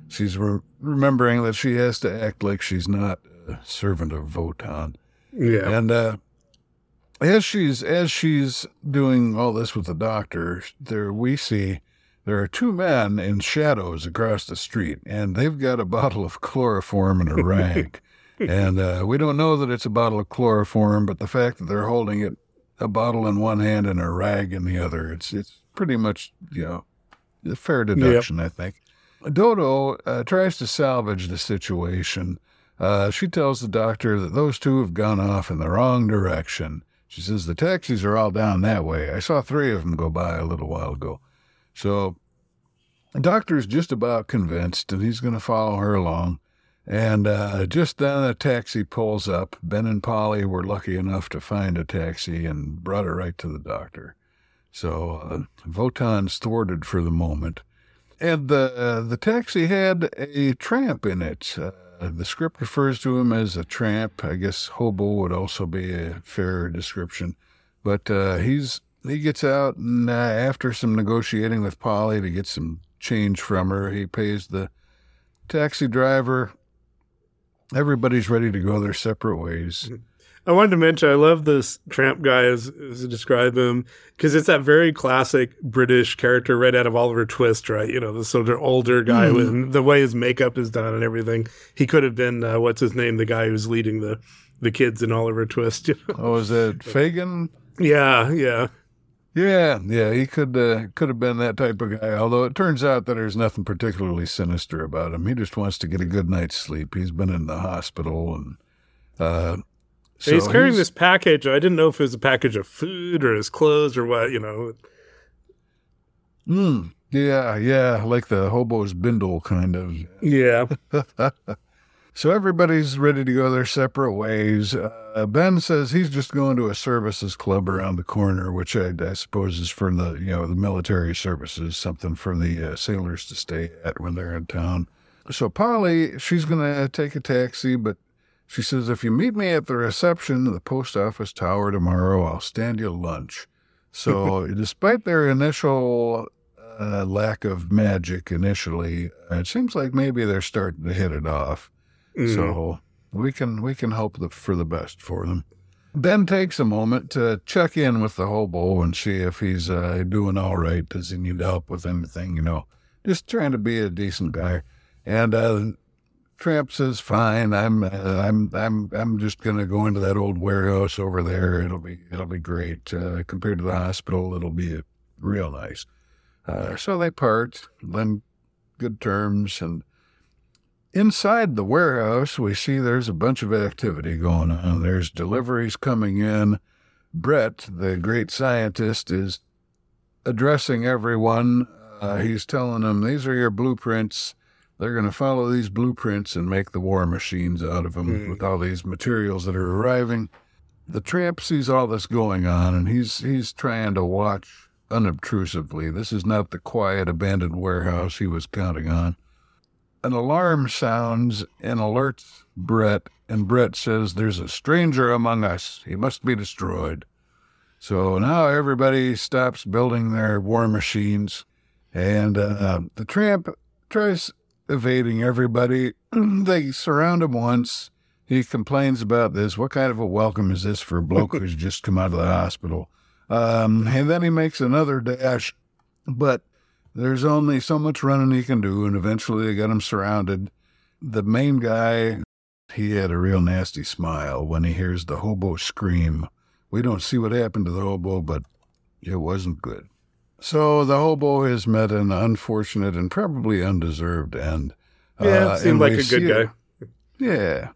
she's re- remembering that she has to act like she's not a servant of Votan. Yeah. And uh, as she's as she's doing all this with the doctor, there we see there are two men in shadows across the street, and they've got a bottle of chloroform and a rag. and uh, we don't know that it's a bottle of chloroform, but the fact that they're holding it, a bottle in one hand and a rag in the other, it's it's pretty much you know a fair deduction, yep. I think. Dodo uh, tries to salvage the situation. Uh, she tells the doctor that those two have gone off in the wrong direction. She says the taxis are all down that way. I saw three of them go by a little while ago. So the doctor's just about convinced, and he's going to follow her along. And uh, just then a taxi pulls up. Ben and Polly were lucky enough to find a taxi and brought her right to the doctor. So uh, Votan's thwarted for the moment. And the, uh, the taxi had a tramp in it. Uh, the script refers to him as a tramp. I guess hobo would also be a fair description. But uh, he's he gets out, and uh, after some negotiating with Polly to get some change from her, he pays the taxi driver. Everybody's ready to go their separate ways. I wanted to mention I love this tramp guy as, as describe him because it's that very classic British character right out of Oliver Twist, right? You know, the sort of older guy mm. with the way his makeup is done and everything. He could have been uh, what's his name, the guy who's leading the the kids in Oliver Twist. You know? Oh, is it Fagin? Yeah, yeah. Yeah, yeah, he could uh, could have been that type of guy. Although it turns out that there's nothing particularly sinister about him. He just wants to get a good night's sleep. He's been in the hospital, and uh, And he's carrying this package. I didn't know if it was a package of food or his clothes or what, you know. Mm, yeah, yeah, like the hobo's bindle kind of. Yeah. so everybody's ready to go their separate ways. Uh, ben says he's just going to a services club around the corner, which I, I suppose is for the you know the military services, something for the uh, sailors to stay at when they're in town. So Polly, she's going to take a taxi, but she says if you meet me at the reception of the post office tower tomorrow, I'll stand you lunch. So, despite their initial uh, lack of magic initially, it seems like maybe they're starting to hit it off. Mm. So we can we can hope the, for the best for them. Ben takes a moment to check in with the hobo and see if he's uh, doing all right. Does he need help with anything? You know, just trying to be a decent guy. And uh, Tramp says, "Fine, I'm uh, I'm I'm I'm just gonna go into that old warehouse over there. It'll be it'll be great. Uh, compared to the hospital, it'll be real nice." Uh, so they part, then good terms, and inside the warehouse, we see there's a bunch of activity going on. There's deliveries coming in. Brett, the great scientist, is addressing everyone. Uh, he's telling them, "These are your blueprints." They're going to follow these blueprints and make the war machines out of them Mm. with all these materials that are arriving. The tramp sees all this going on, and he's he's trying to watch unobtrusively. This is not the quiet, abandoned warehouse he was counting on. An alarm sounds and alerts Brett, and Brett says, "There's a stranger among us. He must be destroyed." So now everybody stops building their war machines, and uh, the tramp tries evading everybody. they surround him once. He complains about this. What kind of a welcome is this for a bloke who's just come out of the hospital? Um, and then he makes another dash, but there's only so much running he can do, and eventually they got him surrounded. The main guy, he had a real nasty smile when he hears the hobo scream. We don't see what happened to the hobo, but it wasn't good. So the hobo has met an unfortunate and probably undeserved end. Yeah, Uh, seemed like a good guy. Yeah.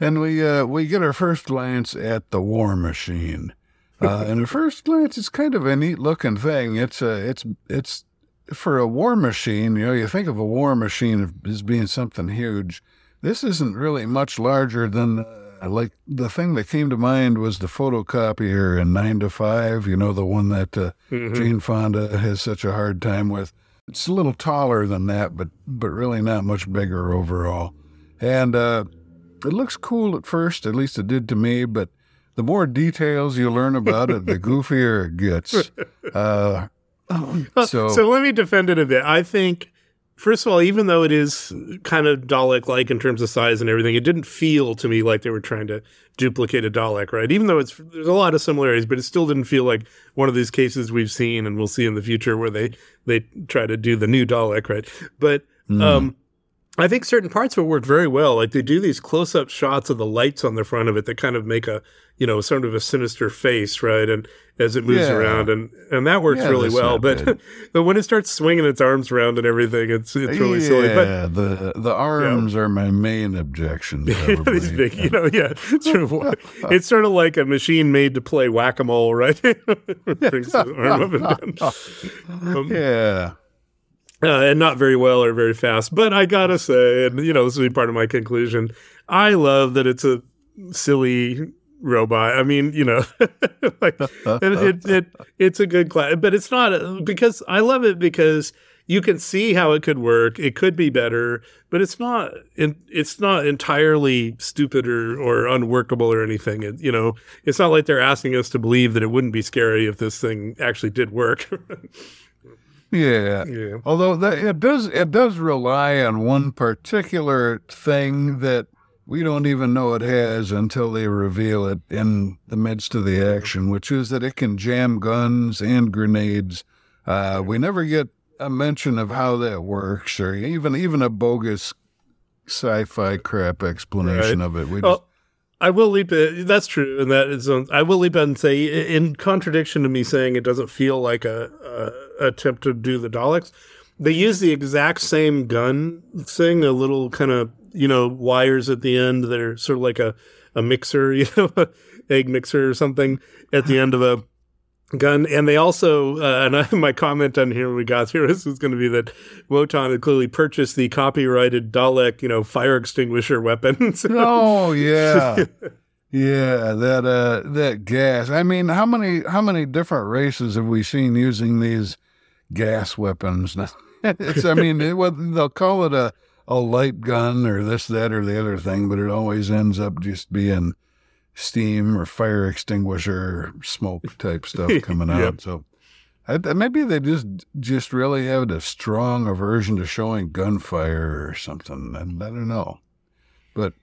And we uh, we get our first glance at the war machine. Uh, and at first glance, it's kind of a neat looking thing. It's a it's it's for a war machine. You know, you think of a war machine as being something huge. This isn't really much larger than uh, like the thing that came to mind was the photocopier in Nine to Five. You know, the one that uh, Mhm. Jane Fonda has such a hard time with. It's a little taller than that, but but really not much bigger overall. And uh, it looks cool at first, at least it did to me. But the more details you learn about it, the goofier it gets. Uh, so, so let me defend it a bit. I think, first of all, even though it is kind of Dalek like in terms of size and everything, it didn't feel to me like they were trying to duplicate a Dalek, right? Even though it's there's a lot of similarities, but it still didn't feel like one of these cases we've seen and we'll see in the future where they they try to do the new Dalek, right? But Mm. um I think certain parts of it worked very well. Like they do these close up shots of the lights on the front of it that kind of make a, you know, sort of a sinister face, right? And as it moves Yeah. around and, and that works Yeah, really well. But, but when it starts swinging its arms around and everything, it's, it's really silly. But Yeah, the the arms are my main objection. these big, you know, yeah, it's sort of, it's sort of like a machine made to play whack a mole, right? Brings the arm up and down. Um, yeah, uh, and not very well or very fast. But I gotta say, and you know, this will be part of my conclusion. I love that it's a silly robot. I mean, you know, like it, it, it it's a good class, but it's not because I love it because you can see how it could work. It could be better, but it's not. It's not entirely stupid or, or unworkable or anything. It, you know, it's not like they're asking us to believe that it wouldn't be scary if this thing actually did work. yeah. yeah. Although that, it does it does rely on one particular thing that we don't even know it has until they reveal it in the midst of the action, which is that it can jam guns and grenades. Uh, we never get a mention of how that works, or even even a bogus sci-fi crap explanation Right. of it. We just, Well, I will leap it. That's true, and that is. I will leap in and say, in contradiction to me saying it doesn't feel like a, a attempt to do the Daleks, they use the exact same gun thing, a little kind of you know wires at the end that are sort of like a a mixer, you know, egg mixer or something at the end of a gun. And they also, uh, and I, my comment on here when we got here was, was going to be that Wotan had clearly purchased the copyrighted Dalek, you know, fire extinguisher weapons. oh yeah. Yeah, that uh that gas. I mean, how many how many different races have we seen using these gas weapons? it's I mean, it, well, they'll call it a a light gun or this that or the other thing, but it always ends up just being steam or fire extinguisher smoke type stuff coming out. Yep. So I, maybe they just just really have a strong aversion to showing gunfire or something. I, I don't know, but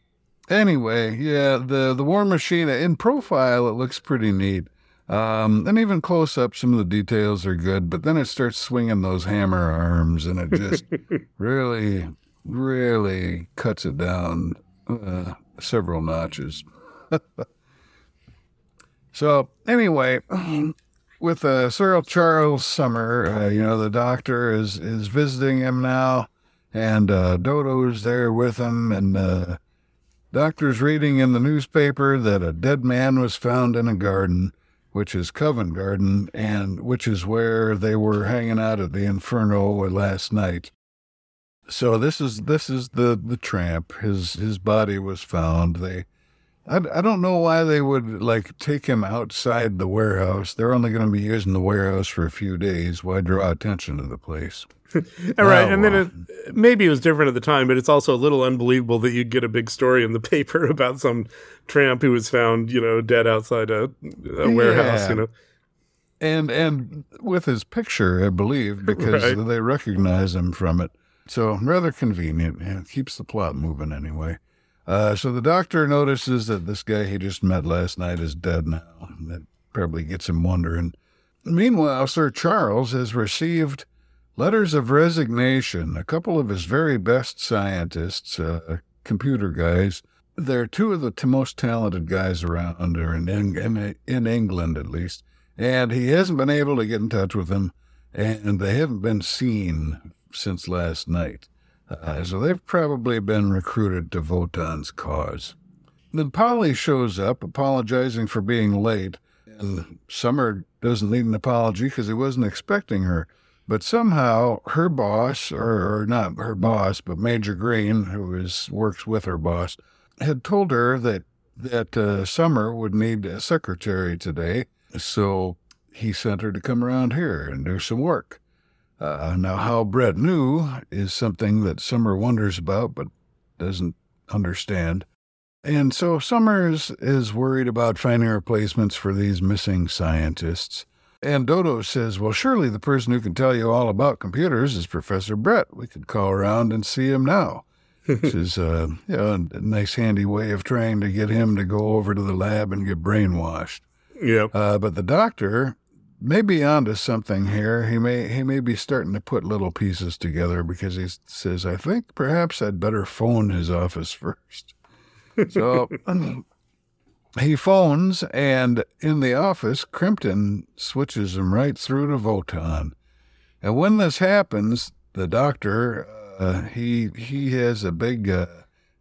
anyway, yeah, the the War Machine in profile it looks pretty neat. Um, and even close up, some of the details are good, but then it starts swinging those hammer arms, and it just really, really cuts it down uh, several notches. so anyway, with uh, Sir Charles Summer, uh, you know the doctor is is visiting him now, and uh, Dodo's there with him, and uh, doctor's reading in the newspaper that a dead man was found in a garden, which is Covent Garden, and which is where they were hanging out at the Inferno last night. So this is this is the the tramp. His his body was found. They I, I don't know why they would like take him outside the warehouse. They're only going to be using the warehouse for a few days. Why draw attention to the place? All right, oh, and then it, maybe it was different at the time, but it's also a little unbelievable that you'd get a big story in the paper about some tramp who was found, you know, dead outside a, a warehouse. Yeah. You know, and and with his picture, I believe, because right. they recognize him from it. So rather convenient. Yeah, keeps the plot moving anyway. Uh, so the doctor notices that this guy he just met last night is dead now. That probably gets him wondering. Meanwhile, Sir Charles has received letters of resignation. A couple of his very best scientists, uh, computer guys, they're two of the t- most talented guys around, or in, in, in England at least, and he hasn't been able to get in touch with them, and they haven't been seen since last night. Uh, so they've probably been recruited to Votan's cause. Then Polly shows up, apologizing for being late, and Summer doesn't need an apology because he wasn't expecting her. But somehow her boss, or, not her boss, but Major Green, who is works with her boss, had told her that that uh, Summer would need a secretary today, so he sent her to come around here and do some work. Uh, now, how Brett knew is something that Summer wonders about but doesn't understand. And so Summers is worried about finding replacements for these missing scientists. And Dodo says, Well, surely the person who can tell you all about computers is Professor Brett. We could call around and see him now. Which is uh, you know, a nice, handy way of trying to get him to go over to the lab and get brainwashed. Yep. Uh, but the doctor may be onto something here. He may he may be starting to put little pieces together because he says, "I think perhaps I'd better phone his office first. So he phones, and in the office, Krimpton switches him right through to Wotan. And when this happens, the doctor uh, he he has a big uh,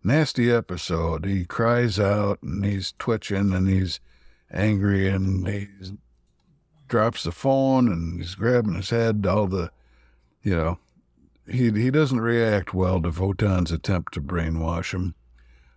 nasty episode. He cries out and he's twitching and he's angry and he drops the phone and he's grabbing his head. All the, you know, he he doesn't react well to Wotan's attempt to brainwash him.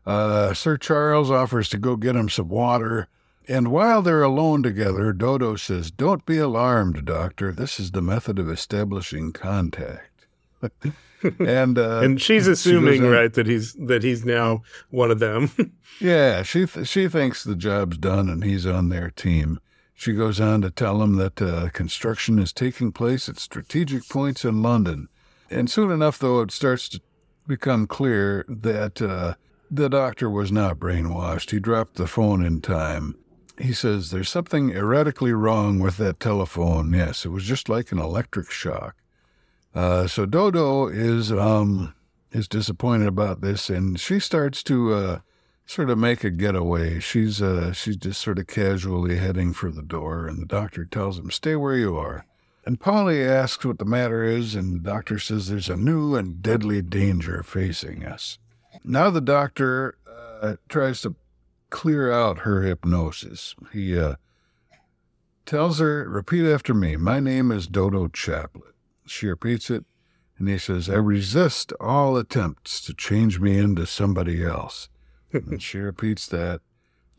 Uh, Sir Charles offers to go get him some water, and while they're alone together, Dodo says, "Don't be alarmed, Doctor. This is the method of establishing contact." and uh, and she's assuming she right that he's that he's now one of them. yeah, she th- she thinks the job's done and he's on their team. She goes on to tell him that uh, construction is taking place at strategic points in London. And soon enough, though, it starts to become clear that uh, the doctor was not brainwashed. He dropped the phone in time. He says there's something erratically wrong with that telephone. Yes, it was just like an electric shock. Uh, so Dodo is um, is disappointed about this, and she starts to uh, sort of make a getaway. She's uh, she's just sort of casually heading for the door, and the doctor tells him, "Stay where you are." And Polly asks what the matter is, and the doctor says there's a new and deadly danger facing us. Now the doctor uh, tries to clear out her hypnosis. He uh, tells her, repeat after me, my name is Dodo Chaplet. She repeats it, and he says, I resist all attempts to change me into somebody else. and she repeats that.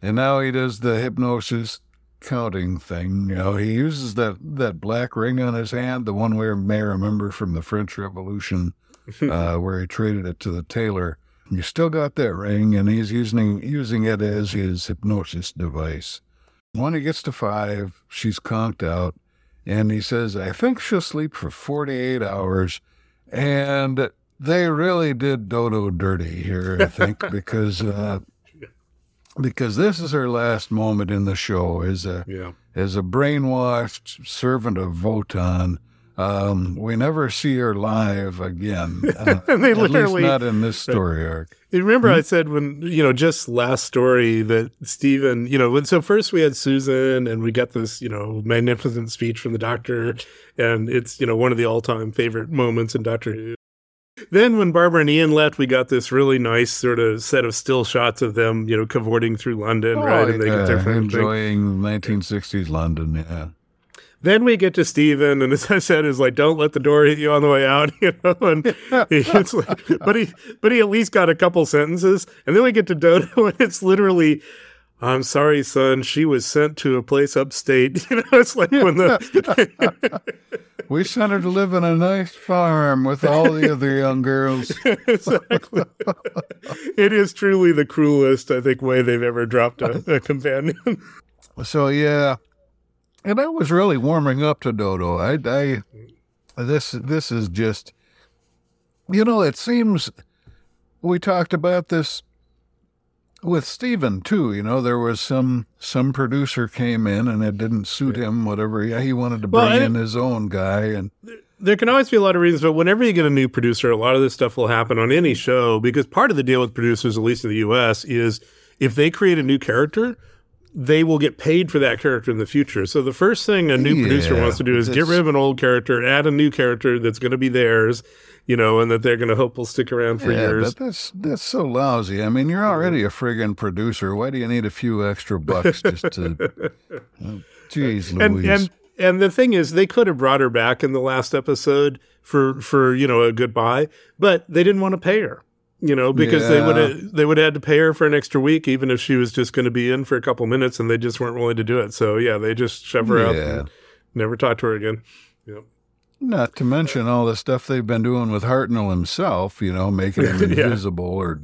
And now he does the hypnosis counting thing. You know, he uses that, that black ring on his hand, the one we may remember from the French Revolution, uh, where he traded it to the tailor. You still got that ring, and he's using using it as his hypnosis device. When he gets to five, she's conked out, and he says, I think she'll sleep for 48 hours. And they really did Dodo dirty here, I think, because uh, because this is her last moment in the show as a Yeah. as a brainwashed servant of Votan. Um, we never see her live again. Uh, And they at least literally- not in this story arc. Remember I said when, you know, just last story that Steven, you know, when, so first we had Susan and we got this, you know, magnificent speech from the doctor. And it's, you know, one of the all time favorite moments in Doctor Who. Then when Barbara and Ian left, we got this really nice sort of set of still shots of them, you know, cavorting through London, right? And they yeah, get their friend thing. enjoying 1960s London. Yeah. Then we get to Steven, and as I said, is like, don't let the door hit you on the way out, you know. And it's like, but he, but he at least got a couple sentences. And then we get to Dodo, and it's literally, "I'm sorry, son. She was sent to a place upstate." You know, it's like when the We sent her to live in a nice farm with all the other young girls. exactly. it is truly the cruelest, I think, way they've ever dropped a, a companion. So yeah, and I was really warming up to Dodo. I, I, this, this is just, you know, it seems we talked about this with Steven too. You know, there was some some producer came in and it didn't suit him. Whatever, yeah, he wanted to bring Well, in his own guy, and there can always be a lot of reasons, but whenever you get a new producer, a lot of this stuff will happen on any show because part of the deal with producers, at least in the US, is if they create a new character, they will get paid for that character in the future. So the first thing a new producer wants to do is get rid of an old character, add a new character that's going to be theirs, you know, and that they're going to hope will stick around for yeah, years. but that's that's so lousy. I mean, you're already a friggin' producer. Why do you need a few extra bucks just to? Oh, and Louise. and and the thing is, they could have brought her back in the last episode for for you know a goodbye, but they didn't want to pay her. You know, because they would have they would have had to pay her for an extra week, even if she was just going to be in for a couple minutes, and they just weren't willing to do it. So yeah, they just shove her out Yeah. and never talk to her again. Yep. Not to mention all the stuff they've been doing with Hartnell himself, you know, making him Yeah. invisible or,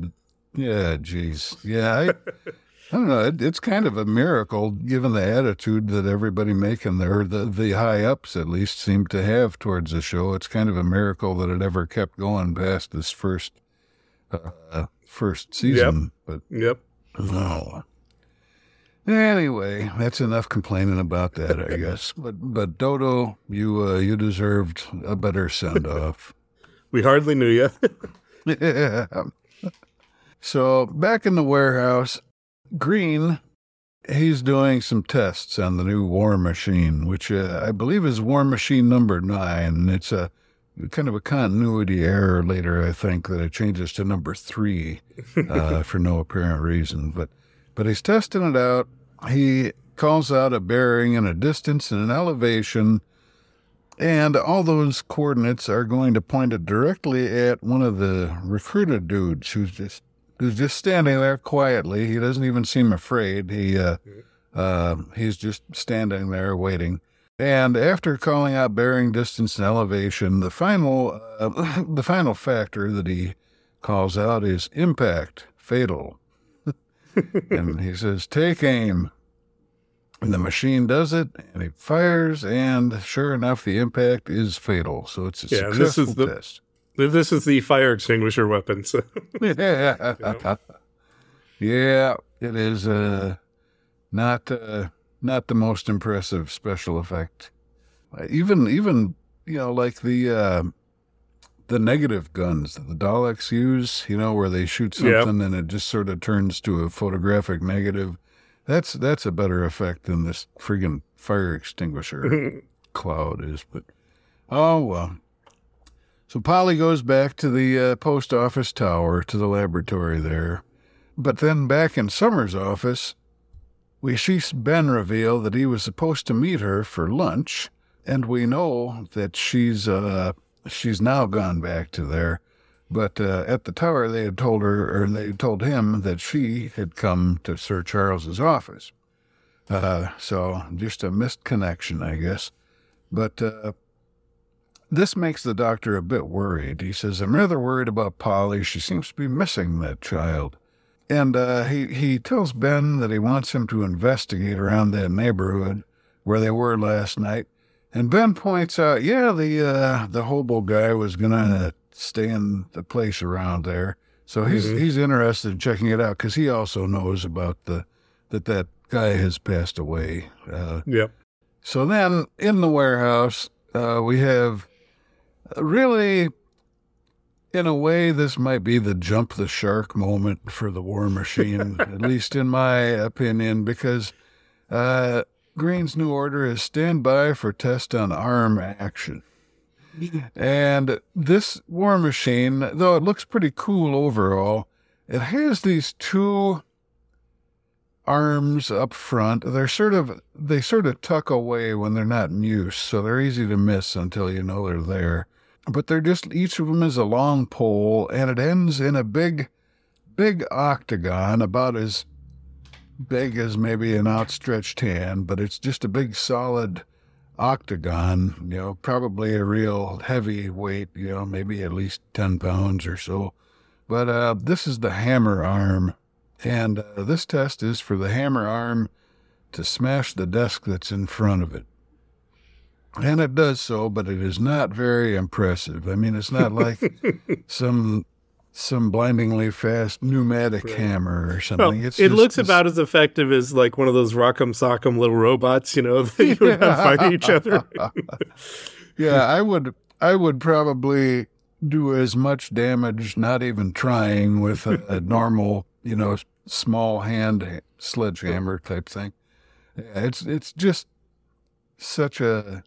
yeah, geez. Yeah, I, I don't know. It, it's kind of a miracle given the attitude that everybody making there, the, the high ups at least, seem to have towards the show. It's kind of a miracle that it ever kept going past this first, uh, first season. But Yep. no. Anyway, that's enough complaining about that, I guess. But but Dodo, you uh, you deserved a better send off. We hardly knew you. yeah. So back in the warehouse, Green, he's doing some tests on the new War Machine, which uh, I believe is War Machine number nine. It's a kind of a continuity error later, I think, that it changes to number three uh, for no apparent reason. But but he's testing it out. He calls out a bearing and a distance and an elevation. And all those coordinates are going to point it directly at one of the recruited dudes who's just who's just standing there quietly. He doesn't even seem afraid. He uh, uh, he's just standing there waiting. And after calling out bearing, distance, and elevation, the final uh, the final factor that he calls out is impact, fatal. and he says, "Take aim." And the machine does it, and he fires, and sure enough, the impact is fatal. So it's a Yeah, and this successful is the- test. this is the fire extinguisher weapon. So yeah, yeah, it is uh, not uh, not the most impressive special effect. Even even you know like the uh, the negative guns that the Daleks use, you know, where they shoot something and it just sort of turns to a photographic negative. That's that's a better effect than this friggin' fire extinguisher cloud is. But oh well. So Polly goes back to the uh, post office tower to the laboratory there. but then back in Summer's office, we see Ben reveal that he was supposed to meet her for lunch, and we know that she's uh, she's now gone back to there. But uh, at the tower, they had told her, or they told him that she had come to Sir Charles's office. Uh, so just a missed connection, I guess. But uh, this makes the doctor a bit worried. He says, I'm rather worried about Polly. She seems to be missing that child. And uh, he, he tells Ben that he wants him to investigate around that neighborhood where they were last night. And Ben points out, yeah, the uh, the hobo guy was going to stay in the place around there. So he's Mhm. he's interested in checking it out because he also knows about the that that guy has passed away. Uh, Yep. so then in the warehouse, uh, we have really, in a way, this might be the jump the shark moment for the war machine, at least in my opinion, because uh, Green's new order is stand by for test on arm action. And this war machine, though it looks pretty cool overall, it has these two arms up front. They're sort of they sort of tuck away when they're not in use, so they're easy to miss until you know they're there. But they're just each of them is a long pole, and it ends in a big, big octagon about as big as maybe an outstretched hand, but it's just a big solid octagon. You know, probably a real heavy weight. You know, maybe at least ten pounds or so. But uh, this is the hammer arm and uh, this test is for the hammer arm to smash the desk that's in front of it. And it does so, but it is not very impressive. I mean, it's not like some some blindingly fast pneumatic Right. hammer or Well, something. it's it just looks this- about as effective as like one of those rock'em sock'em little robots, you know, that you have fighting each other. yeah, I would I would probably do as much damage not even trying with a, a normal, you know, small hand sledgehammer type thing. It's it's just such a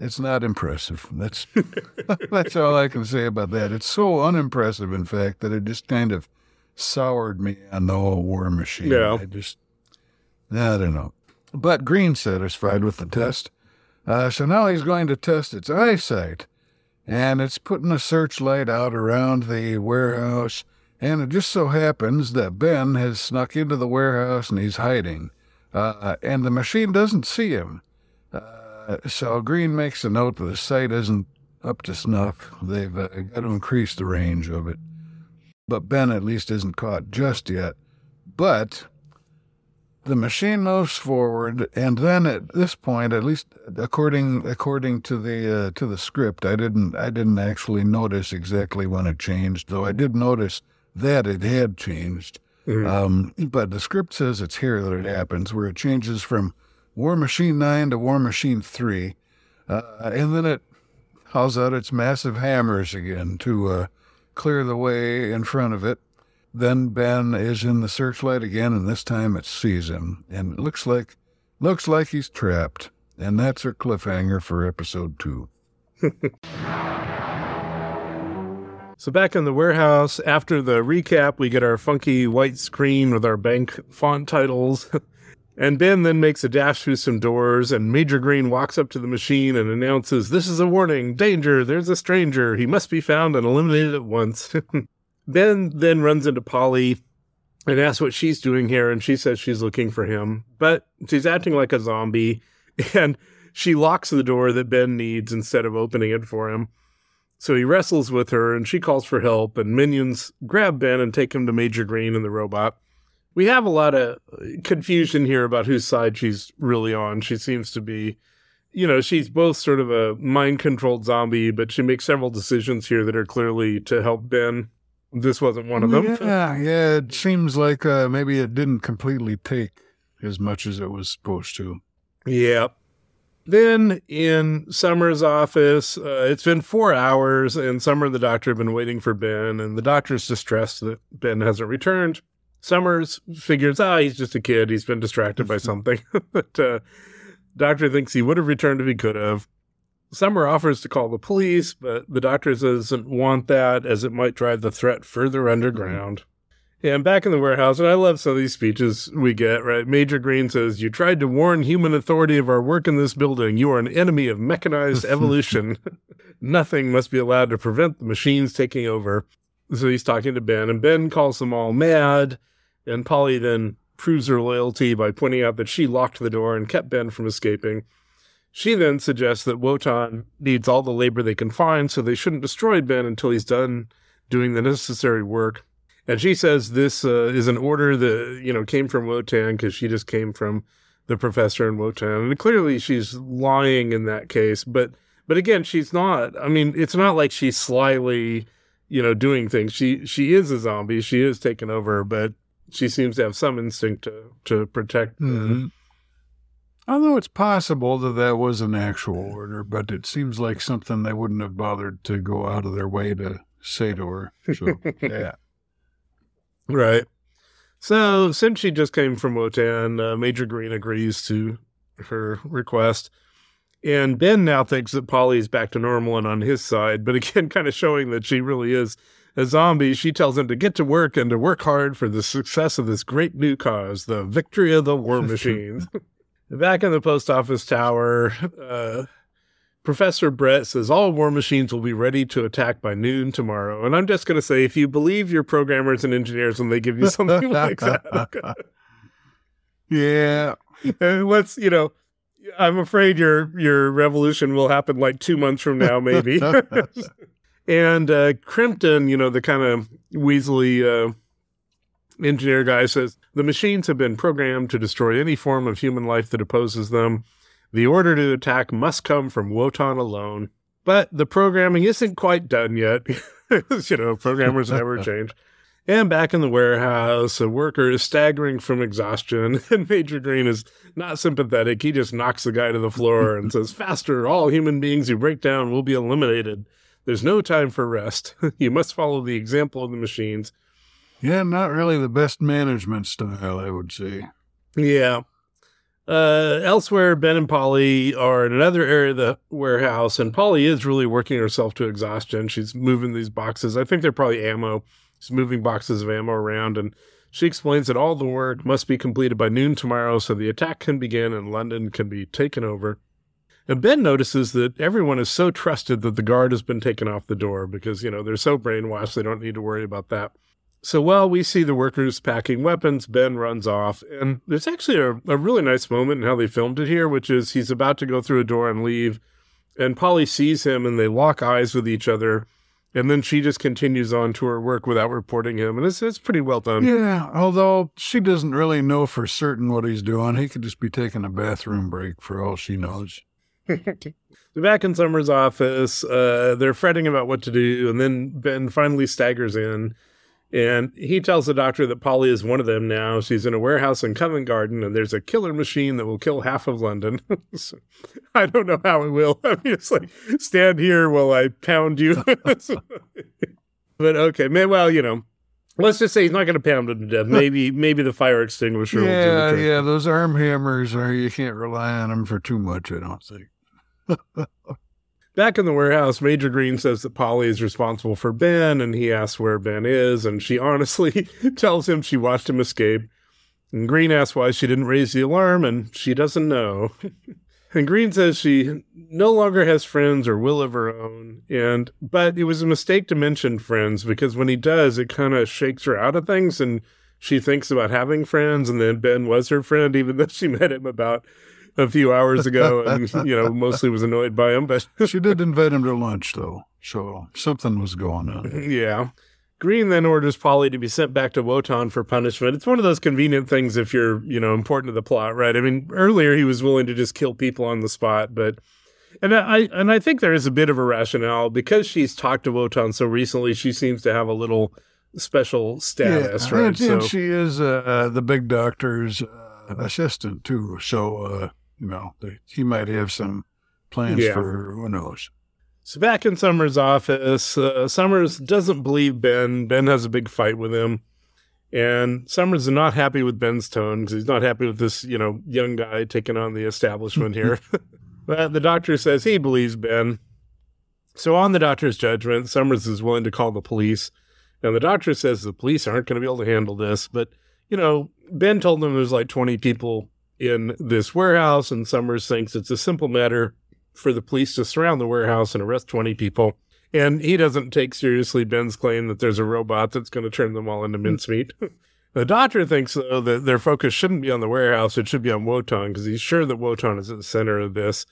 it's not impressive. That's that's all I can say about that. It's so unimpressive in fact that it just kind of soured me on the whole war machine. Yeah. I just I don't know. But Green's satisfied with the test. Uh, so now he's going to test its eyesight. And it's putting a searchlight out around the warehouse. And it just so happens that Ben has snuck into the warehouse and he's hiding. Uh, and the machine doesn't see him. Uh, so Green makes a note that the sight isn't up to snuff. They've uh, got to increase the range of it. But Ben at least isn't caught just yet. But the machine moves forward, and then at this point, at least according according to the uh, to the script, I didn't I didn't actually notice exactly when it changed, though I did notice that it had changed. Mhm. Um, but the script says it's here that it happens, where it changes from War Machine Nine to War Machine Three, uh, and then it hauls out its massive hammers again to uh, clear the way in front of it. Then Ben is in the searchlight again, and this time it sees him, and it looks like looks like he's trapped. And that's our cliffhanger for episode two. So back in the warehouse, after the recap, we get our funky white screen with our bank font titles. and Ben then makes a dash through some doors, and Major Green walks up to the machine and announces, This is a warning. Danger. There's a stranger. He must be found and eliminated at once. ben then runs into Polly and asks what she's doing here, and she says she's looking for him. But she's acting like a zombie, and she locks the door that Ben needs instead of opening it for him. So he wrestles with her and she calls for help, and minions grab Ben and take him to Major Green and the robot. We have a lot of confusion here about whose side she's really on. She seems to be, you know, she's both sort of a mind controlled zombie, but she makes several decisions here that are clearly to help Ben. This wasn't one of them. Yeah, yeah. It seems like uh, maybe it didn't completely take as much as it was supposed to. Yeah. Then in Summer's office, uh, it's been four hours, and Summer and the doctor have been waiting for Ben, and the doctor's distressed that Ben hasn't returned. Summers figures, ah, he's just a kid. He's been distracted by something. but uh, doctor thinks he would have returned if he could have. Summer offers to call the police, but the doctor doesn't want that as it might drive the threat further underground. And back in the warehouse, and I love some of these speeches we get, right? Major Green says, You tried to warn human authority of our work in this building. You are an enemy of mechanized evolution. Nothing must be allowed to prevent the machines taking over. So he's talking to Ben, and Ben calls them all mad. And Polly then proves her loyalty by pointing out that she locked the door and kept Ben from escaping. She then suggests that Wotan needs all the labor they can find, so they shouldn't destroy Ben until he's done doing the necessary work. And she says this uh, is an order that you know came from Wotan because she just came from the professor in Wotan, and clearly she's lying in that case. But but again, she's not. I mean, it's not like she's slyly, you know, doing things. She she is a zombie. She is taken over, but she seems to have some instinct to to protect. Mm-hmm. Although it's possible that that was an actual order, but it seems like something they wouldn't have bothered to go out of their way to say to her. So, yeah. Right. So, since she just came from Wotan, uh, Major Green agrees to her request. And Ben now thinks that Polly's back to normal and on his side, but again, kind of showing that she really is a zombie. She tells him to get to work and to work hard for the success of this great new cause, the victory of the war machines. back in the post office tower, uh, Professor Brett says all war machines will be ready to attack by noon tomorrow. And I'm just going to say, if you believe your programmers and engineers when they give you something like that, yeah, let's you know, I'm afraid your your revolution will happen like two months from now, maybe. And uh, Krimpton, you know, the kind of Weasley uh, engineer guy says the machines have been programmed to destroy any form of human life that opposes them. The order to attack must come from Wotan alone. But the programming isn't quite done yet. you know, programmers never change. And back in the warehouse, a worker is staggering from exhaustion, and Major Green is not sympathetic. He just knocks the guy to the floor and says, Faster, all human beings who break down will be eliminated. There's no time for rest. you must follow the example of the machines. Yeah, not really the best management style, I would say. Yeah. Uh, elsewhere, Ben and Polly are in another area of the warehouse, and Polly is really working herself to exhaustion. She's moving these boxes. I think they're probably ammo. She's moving boxes of ammo around, and she explains that all the work must be completed by noon tomorrow so the attack can begin and London can be taken over. And Ben notices that everyone is so trusted that the guard has been taken off the door because, you know, they're so brainwashed they don't need to worry about that. So while we see the workers packing weapons, Ben runs off. And there's actually a, a, really nice moment in how they filmed it here, which is he's about to go through a door and leave. And Polly sees him and they lock eyes with each other. And then she just continues on to her work without reporting him. And it's, it's pretty well done. Yeah, although she doesn't really know for certain what he's doing. He could just be taking a bathroom break for all she knows. Back in Summer's office, uh, they're fretting about what to do. And then Ben finally staggers in and he tells the doctor that Polly is one of them now. She's in a warehouse in Covent Garden, and there's a killer machine that will kill half of London. so, I don't know how it will. I mean, it's like, stand here while I pound you. but okay, man, well, you know, let's just say he's not going to pound him to death. Maybe, maybe the fire extinguisher. Yeah, yeah. Those arm hammers are you can't rely on them for too much. I don't think. Back in the warehouse, Major Green says that Polly is responsible for Ben, and he asks where Ben is, and she honestly tells him she watched him escape. And Green asks why she didn't raise the alarm, and she doesn't know. and Green says she no longer has friends or will of her own, and but it was a mistake to mention friends because when he does, it kind of shakes her out of things, and she thinks about having friends, and then Ben was her friend, even though she met him about a few hours ago and, you know, mostly was annoyed by him. But she did invite him to lunch, though. So something was going on. Yeah. Green then orders Polly to be sent back to Wotan for punishment. It's one of those convenient things if you're, you know, important to the plot, right? I mean, earlier he was willing to just kill people on the spot, but and I and I think there is a bit of a rationale because she's talked to Wotan so recently. She seems to have a little special status, yeah, right? And, so, and she is uh, the big doctor's uh, assistant too. So uh, you know, he might have some plans yeah. for. Who knows? So back in Summers' office, uh, Summers doesn't believe Ben. Ben has a big fight with him. And Summers is not happy with Ben's tone because he's not happy with this, you know, young guy taking on the establishment here. but the doctor says he believes Ben. So on the doctor's judgment, Summers is willing to call the police. And the doctor says the police aren't going to be able to handle this. But, you know, Ben told them there's like 20 people in this warehouse, and Summers thinks it's a simple matter for the police to surround the warehouse and arrest 20 people. And he doesn't take seriously Ben's claim that there's a robot that's going to turn them all into hmm. mincemeat. the doctor thinks, though, that their focus shouldn't be on the warehouse. It should be on Wotan because he's sure that Wotan is at the center of this.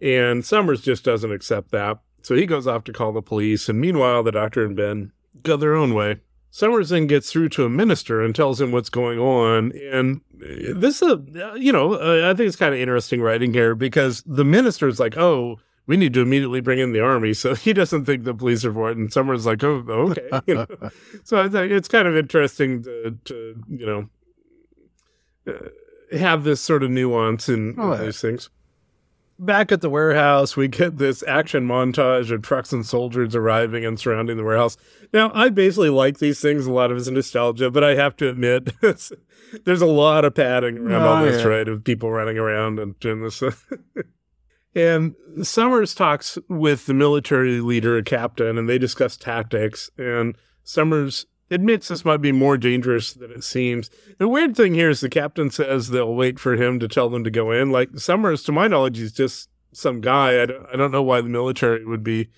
And Summers just doesn't accept that. So he goes off to call the police. And meanwhile, the doctor and Ben go their own way. Summers then gets through to a minister and tells him what's going on. And this is, a, you know, uh, I think it's kind of interesting writing here because the minister is like, oh, we need to immediately bring in the army. So he doesn't think the police are for it. And Summers like, oh, okay. You know? so I think it's kind of interesting to, to you know, uh, have this sort of nuance in, Oh, in these things. Back at the warehouse, we get this action montage of trucks and soldiers arriving and surrounding the warehouse. Now, I basically like these things. A lot of it's nostalgia, but I have to admit, there's a lot of padding around oh, all Oh, this, yeah. right? Of people running around and doing this. and Summers talks with the military leader, a captain, and they discuss tactics. And Summers admits this might be more dangerous than it seems. The weird thing here is the captain says they'll wait for him to tell them to go in. Like Summers, to my knowledge, he's just some guy. I don't, I don't know why the military would be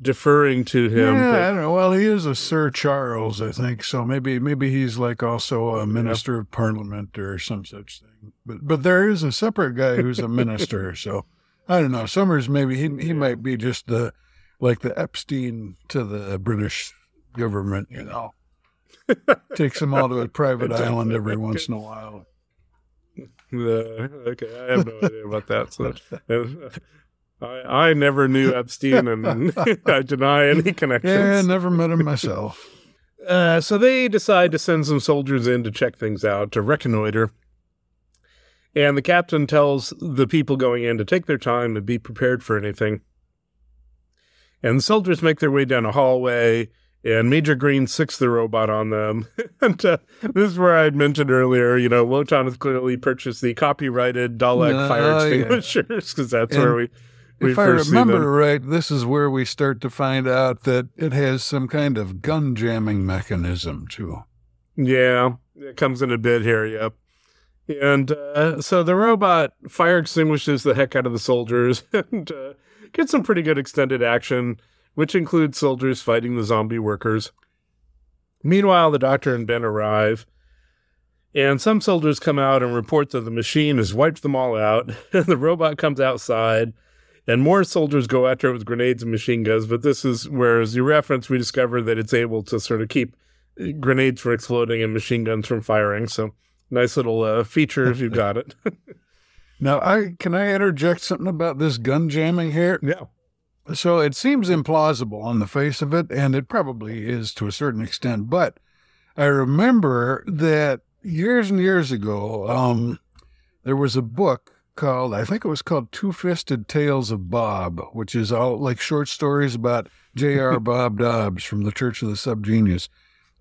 deferring to him. yeah, but- I don't know. Well, he is a Sir Charles, I think. So maybe maybe he's like also a minister of parliament or some such thing. But but there is a separate guy who's a minister. so I don't know. Summers maybe he he might be just the like the Epstein to the British government. You know, takes them all to a private island every once in a while. Okay, I have no idea about that. So, I I never knew Epstein, and I deny any connections. Yeah, never met him myself. Uh, so they decide to send some soldiers in to check things out, to reconnoiter. And the captain tells the people going in to take their time and be prepared for anything. And the soldiers make their way down a hallway, and Major Green sicks the robot on them. and uh, this is where I had mentioned earlier, you know, Wotan has clearly purchased the copyrighted Dalek Oh, fire extinguishers, because that's And where we, we if I first see them. remember right, this is where we start to find out that it has some kind of gun jamming mechanism too. Yeah, it comes in a bit here, yep. And uh, so the robot fire extinguishes the heck out of the soldiers and uh, gets some pretty good extended action, which includes soldiers fighting the zombie workers. Meanwhile, the doctor and Ben arrive, and some soldiers come out and report that the machine has wiped them all out. And the robot comes outside, and more soldiers go after it with grenades and machine guns. But this is where, as you reference, we discover that it's able to sort of keep grenades from exploding and machine guns from firing. So nice little uh, feature if you've got it. Now, I can I interject something about this gun jamming here? yeah. So it seems implausible on the face of it, and it probably is to a certain extent. But I remember that years and years ago, um, there was a book called, I think it was called Two Fisted Tales of Bob, which is all like short stories about J.R. Bob Dobbs from the Church of the Subgenius.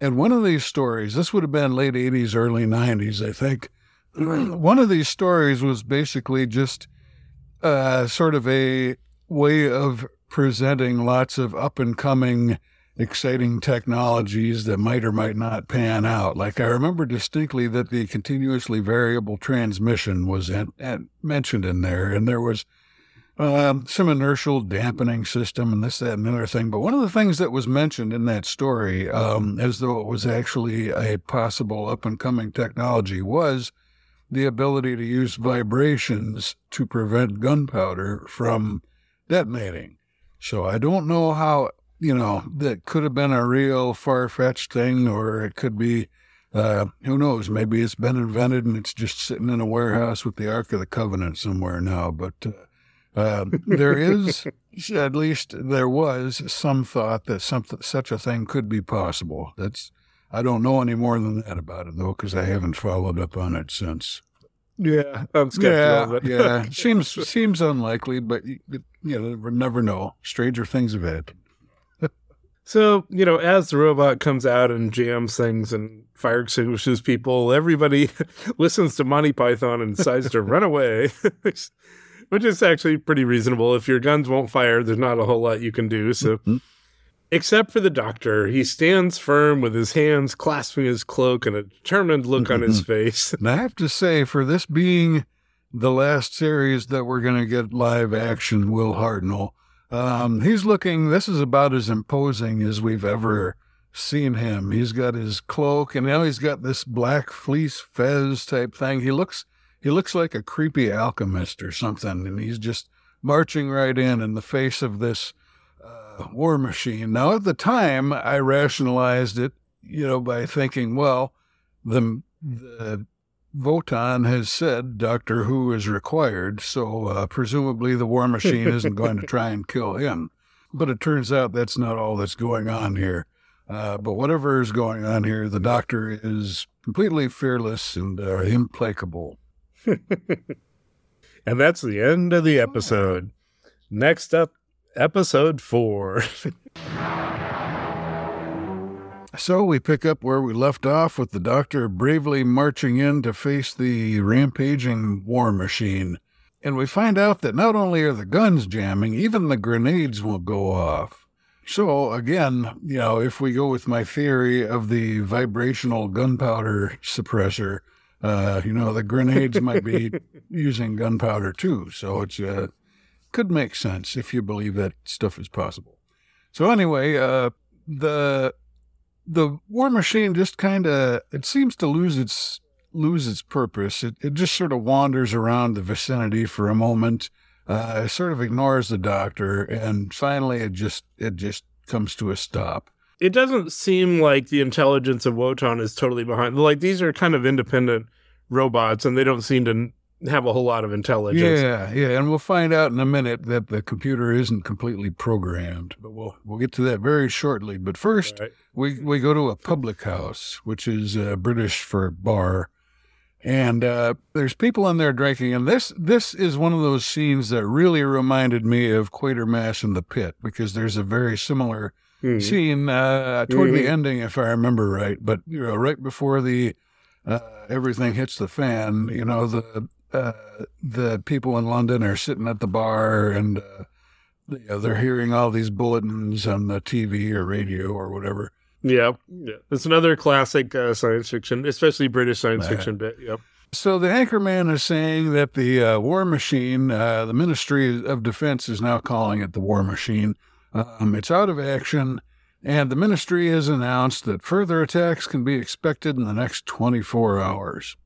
And one of these stories, this would have been late 80s, early 90s, I think. One of these stories was basically just uh, sort of a way of presenting lots of up and coming exciting technologies that might or might not pan out. Like I remember distinctly that the continuously variable transmission was mentioned in there, and there was um, some inertial dampening system and this, that, and the other thing. But one of the things that was mentioned in that story, um, as though it was actually a possible up and coming technology, was the ability to use vibrations to prevent gunpowder from detonating. So I don't know how, you know, that could have been a real far fetched thing, or it could be, uh, who knows, maybe it's been invented and it's just sitting in a warehouse with the Ark of the Covenant somewhere now. But uh, uh, there is, at least there was, some thought that something, such a thing could be possible. That's, I don't know any more than that about it, though, because I haven't followed up on it since. Yeah. I'm skeptical Yeah, yeah. seems seems unlikely, but you, you know, never- never know. Stranger things have happened. So, you know, as the robot comes out and jams things and fire extinguishes people, everybody listens to Monty Python and decides to run away, which is actually pretty reasonable. If your guns won't fire, there's not a whole lot you can do. So, Mhm. Except for the doctor. He stands firm with his hands clasping his cloak and a determined look on his face. And I have to say, for this being the last series that we're going to get live action, Will Hartnell, um, he's looking, this is about as imposing as we've ever seen him. He's got his cloak and now he's got this black fleece fez type thing. He looks, he looks like a creepy alchemist or something. And he's just marching right in in the face of this war machine. Now, at the time, I rationalized it, you know, by thinking, well, the, the Wotan has said Doctor Who is required, so uh, presumably the war machine isn't going to try and kill him. But it turns out that's not all that's going on here. Uh, but whatever is going on here, the Doctor is completely fearless and uh, implacable. And that's the end of the episode. Next up, episode four. So we pick up where we left off with the Doctor bravely marching in to face the rampaging war machine. And we find out that not only are the guns jamming, even the grenades will go off. So, again, you know, if we go with my theory of the vibrational gunpowder suppressor, uh, you know, the grenades might be using gunpowder too. So it's uh, could make sense if you believe that stuff is possible. So anyway, uh, the the war machine just kind of it seems to lose its lose its purpose. It it just sort of wanders around the vicinity for a moment. Uh, it sort of ignores the doctor, and finally, it just it just comes to a stop. it doesn't seem like the intelligence of Wotan is totally behind. Like these are kind of independent robots, and they don't seem to have a whole lot of intelligence. Yeah, yeah, and we'll find out in a minute that the computer isn't completely programmed, but we'll we'll get to that very shortly. But first, Right. we we go to a public house, which is uh, British for bar, and uh, there's people in there drinking. And this this is one of those scenes that really reminded me of Quatermass in the Pit because there's a very similar Hmm. scene uh, toward the Mhm. ending, if I remember right. But you know, right before the uh, everything hits the fan, you know, the uh, the people in London are sitting at the bar and uh, you know, they're hearing all these bulletins on the TV or radio or whatever. Yeah, yeah. It's another classic uh, science fiction, especially British science fiction bit. Yep. So the anchorman is saying that the uh, war machine, uh, the Ministry of Defense is now calling it the war machine. Um, it's out of action, and the ministry has announced that further attacks can be expected in the next 24 hours.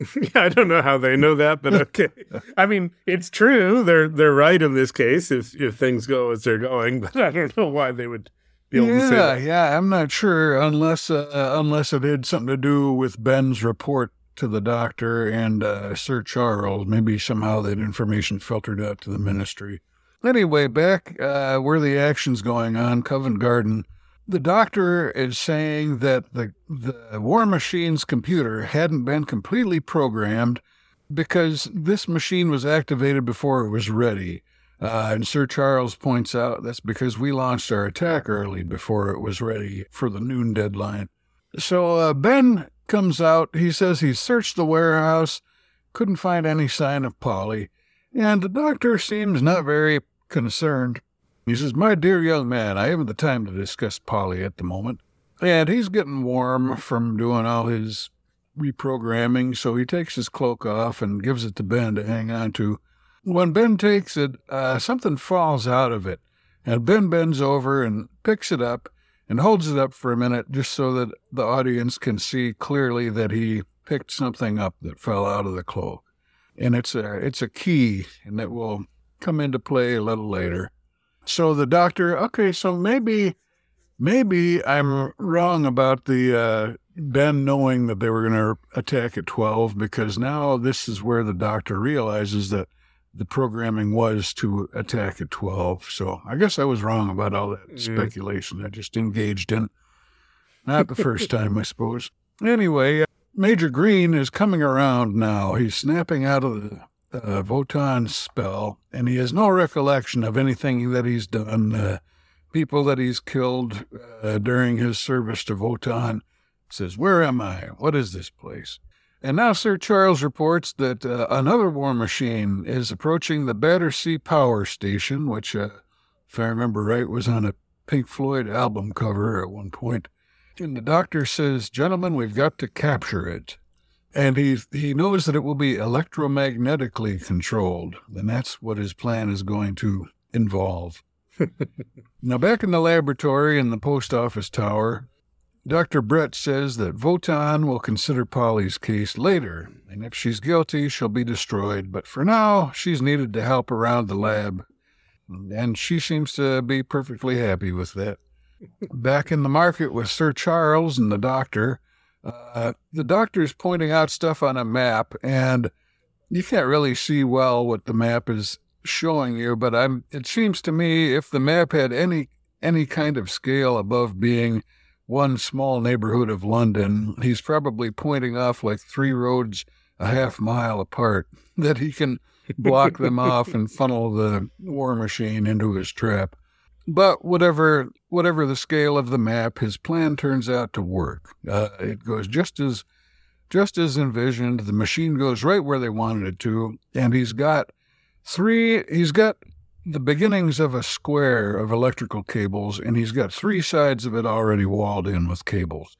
yeah, I don't know how they know that, but okay. I mean, it's true. They're they're right in this case if if things go as they're going, but I don't know why they would be able to say yeah, that. yeah, I'm not sure unless uh, unless it had something to do with Ben's report to the doctor and uh, Sir Charles. Maybe somehow that information filtered out to the ministry. Anyway, back uh, where the action's going on, Covent Garden, the doctor is saying that the the War Machine's computer hadn't been completely programmed because this machine was activated before it was ready. Uh, and Sir Charles points out that's because we launched our attack early before it was ready for the noon deadline. So uh, Ben comes out. He says he searched the warehouse, couldn't find any sign of Polly, and the doctor seems not very concerned. He says, My dear young man, I haven't the time to discuss Polly at the moment. And he's getting warm from doing all his reprogramming, so he takes his cloak off and gives it to Ben to hang on to. When Ben takes it, uh, something falls out of it, and Ben bends over and picks it up and holds it up for a minute just so that the audience can see clearly that he picked something up that fell out of the cloak. And it's a, it's a key, and it will come into play a little later. So the doctor, okay, so maybe, maybe I'm wrong about the uh, Ben knowing that they were going to attack at 12 because now this is where the doctor realizes that the programming was to attack at 12. So I guess I was wrong about all that Mm. speculation I just engaged in. Not the first time, I suppose. Anyway, uh, Major Green is coming around now. He's snapping out of the uh, Wotan spell, and he has no recollection of anything that he's done, uh, people that he's killed uh, during his service to Wotan. Says, Where am I? What is this place? And now Sir Charles reports that uh, another war machine is approaching the Battersea Power Station, which, uh, if I remember right, was on a Pink Floyd album cover at one point. And the doctor says, Gentlemen, we've got to capture it. And he, he knows that it will be electromagnetically controlled. And that's what his plan is going to involve. now, back in the laboratory in the post office tower, Dr. Brett says that Wotan will consider Polly's case later, and if she's guilty, she'll be destroyed. But for now, she's needed to help around the lab, and she seems to be perfectly happy with that. Back in the market with Sir Charles and the doctor, uh, the doctor's pointing out stuff on a map, and you can't really see well what the map is showing you, but I'm, it seems to me if the map had any any kind of scale above being one small neighborhood of London, he's probably pointing off like three roads a half mile apart that he can block them off and funnel the war machine into his trap. But whatever whatever the scale of the map, his plan turns out to work. Uh, it goes just as just as envisioned. The machine goes right where they wanted it to, and he's got three. He's got the beginnings of a square of electrical cables, and he's got three sides of it already walled in with cables.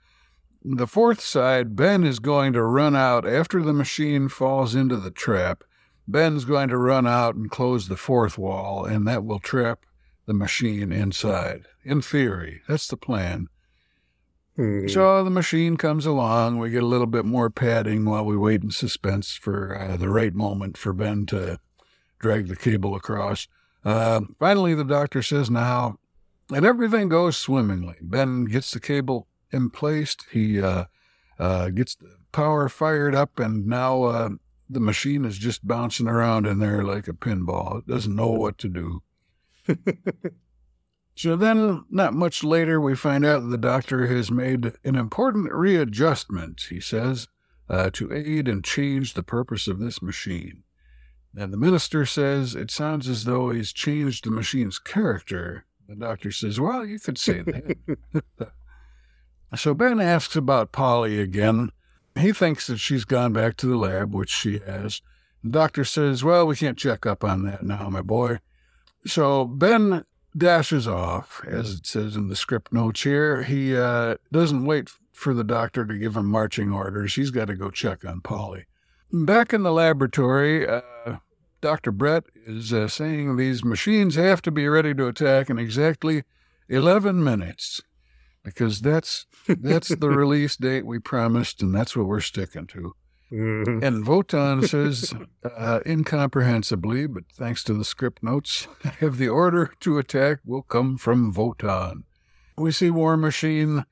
The fourth side, Ben is going to run out after the machine falls into the trap. Ben's going to run out and close the fourth wall, and that will trap the machine inside. In theory, that's the plan. Hmm. So the machine comes along. We get a little bit more padding while we wait in suspense for uh, the right moment for Ben to drag the cable across. Uh, finally, the doctor says now, and everything goes swimmingly. Ben gets the cable in place. He uh, uh, gets the power fired up, and now uh, the machine is just bouncing around in there like a pinball. It doesn't know what to do. so then, not much later, we find out the doctor has made an important readjustment, he says, uh, to aid and change the purpose of this machine. And the minister says it sounds as though he's changed the machine's character. The doctor says, Well, you could say that. so Ben asks about Polly again. He thinks that she's gone back to the lab, which she has. The doctor says, Well, we can't check up on that now, my boy. So Ben dashes off, as it says in the script notes here. He uh, doesn't wait for the doctor to give him marching orders. He's got to go check on Polly. Back in the laboratory, uh, Dr. Brett is uh, saying these machines have to be ready to attack in exactly 11 minutes because that's that's the release date we promised and that's what we're sticking to. Mhm. And Wotan says, uh, incomprehensibly, but thanks to the script notes, if the order to attack will come from Wotan. We see War Machine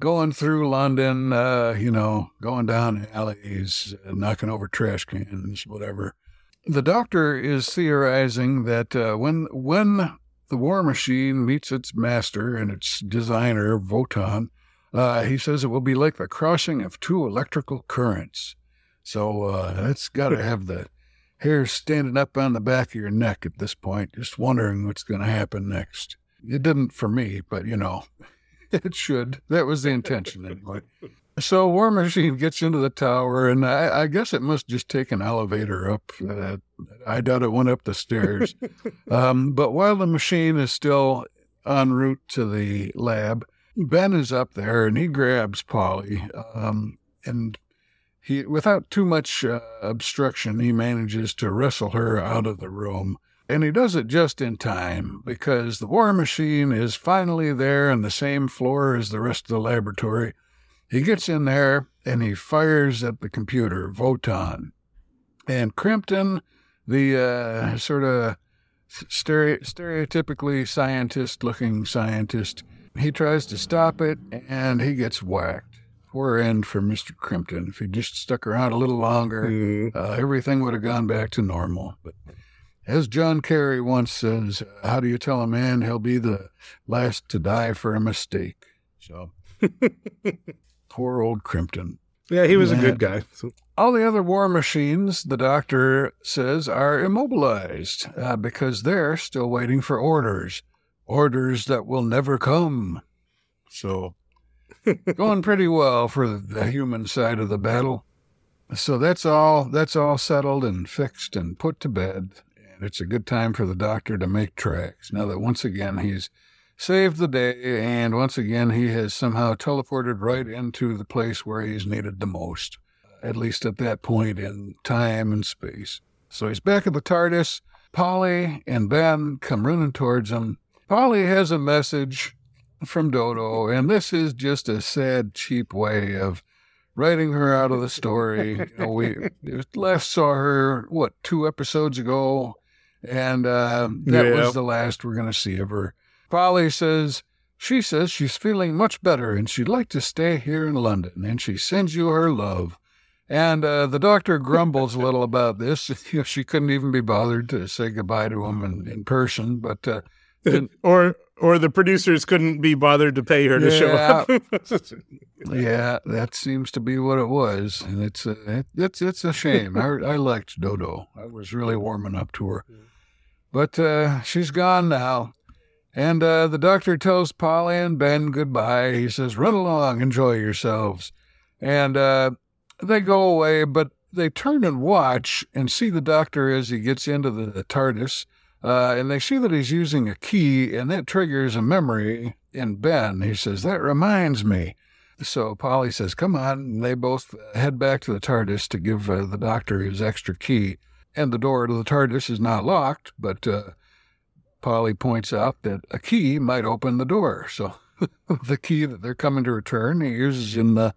going through London, uh, you know, going down alleys, uh, knocking over trash cans, whatever. The doctor is theorizing that uh, when when the War Machine meets its master and its designer, Wotan, uh, he says it will be like the crossing of two electrical currents. So uh, that's got to have the hair standing up on the back of your neck at this point, just wondering what's going to happen next. It didn't for me, but you know, it should. That was the intention anyway. So War Machine gets into the tower, and I, I guess it must just take an elevator up. Uh, I doubt it went up the stairs. um, but while the machine is still en route to the lab, Ben is up there, and he grabs Polly, um, and he, without too much uh, obstruction, he manages to wrestle her out of the room. And he does it just in time because the war machine is finally there on the same floor as the rest of the laboratory. He gets in there and he fires at the computer, Wotan. And Krimpton, the uh, sort of stere- stereotypically scientist looking scientist, he tries to stop it and he gets whacked. Poor end for Mr. Krimpton. If he just stuck around a little longer, Mhm. uh, everything would have gone back to normal. But as John Kerry once says, how do you tell a man he'll be the last to die for a mistake? So, poor old Krimpton. Yeah, he was a good guy. So, All the other war machines, the doctor says, are immobilized uh, because they're still waiting for orders. Orders that will never come. So, going pretty well for the human side of the battle. So that's all. That's all settled and fixed and put to bed. And it's a good time for the doctor to make tracks. Now that once again he's saved the day, and once again, he has somehow teleported right into the place where he's needed the most, at least at that point in time and space. So he's back at the TARDIS. Polly and Ben come running towards him. Polly has a message from Dodo, and this is just a sad, cheap way of writing her out of the story. You know, we last saw her, what, two episodes ago, and uh, that Yeah. was the last we're going to see of her. Polly says, she says she's feeling much better and she'd like to stay here in London, and she sends you her love. And uh, the doctor grumbles a little about this. You know, she couldn't even be bothered to say goodbye to him in, in person, but uh, and- or or the producers couldn't be bothered to pay her to show up. Yeah, that seems to be what it was, and it's it, it's it's a shame. I I liked Dodo. I was really warming up to her, but uh, she's gone now, and uh, the doctor tells Polly and Ben goodbye. He says, "Run along, enjoy yourselves," and uh, they go away. But they turn and watch and see the doctor as he gets into the TARDIS, uh, and they see that he's using a key, and that triggers a memory in Ben. He says, "That reminds me." So Polly says, Come on. And they both head back to the TARDIS to give uh, the doctor his extra key. And the door to the TARDIS is not locked, but uh, Polly points out that a key might open the door. So the key that they're coming to return, he uses in the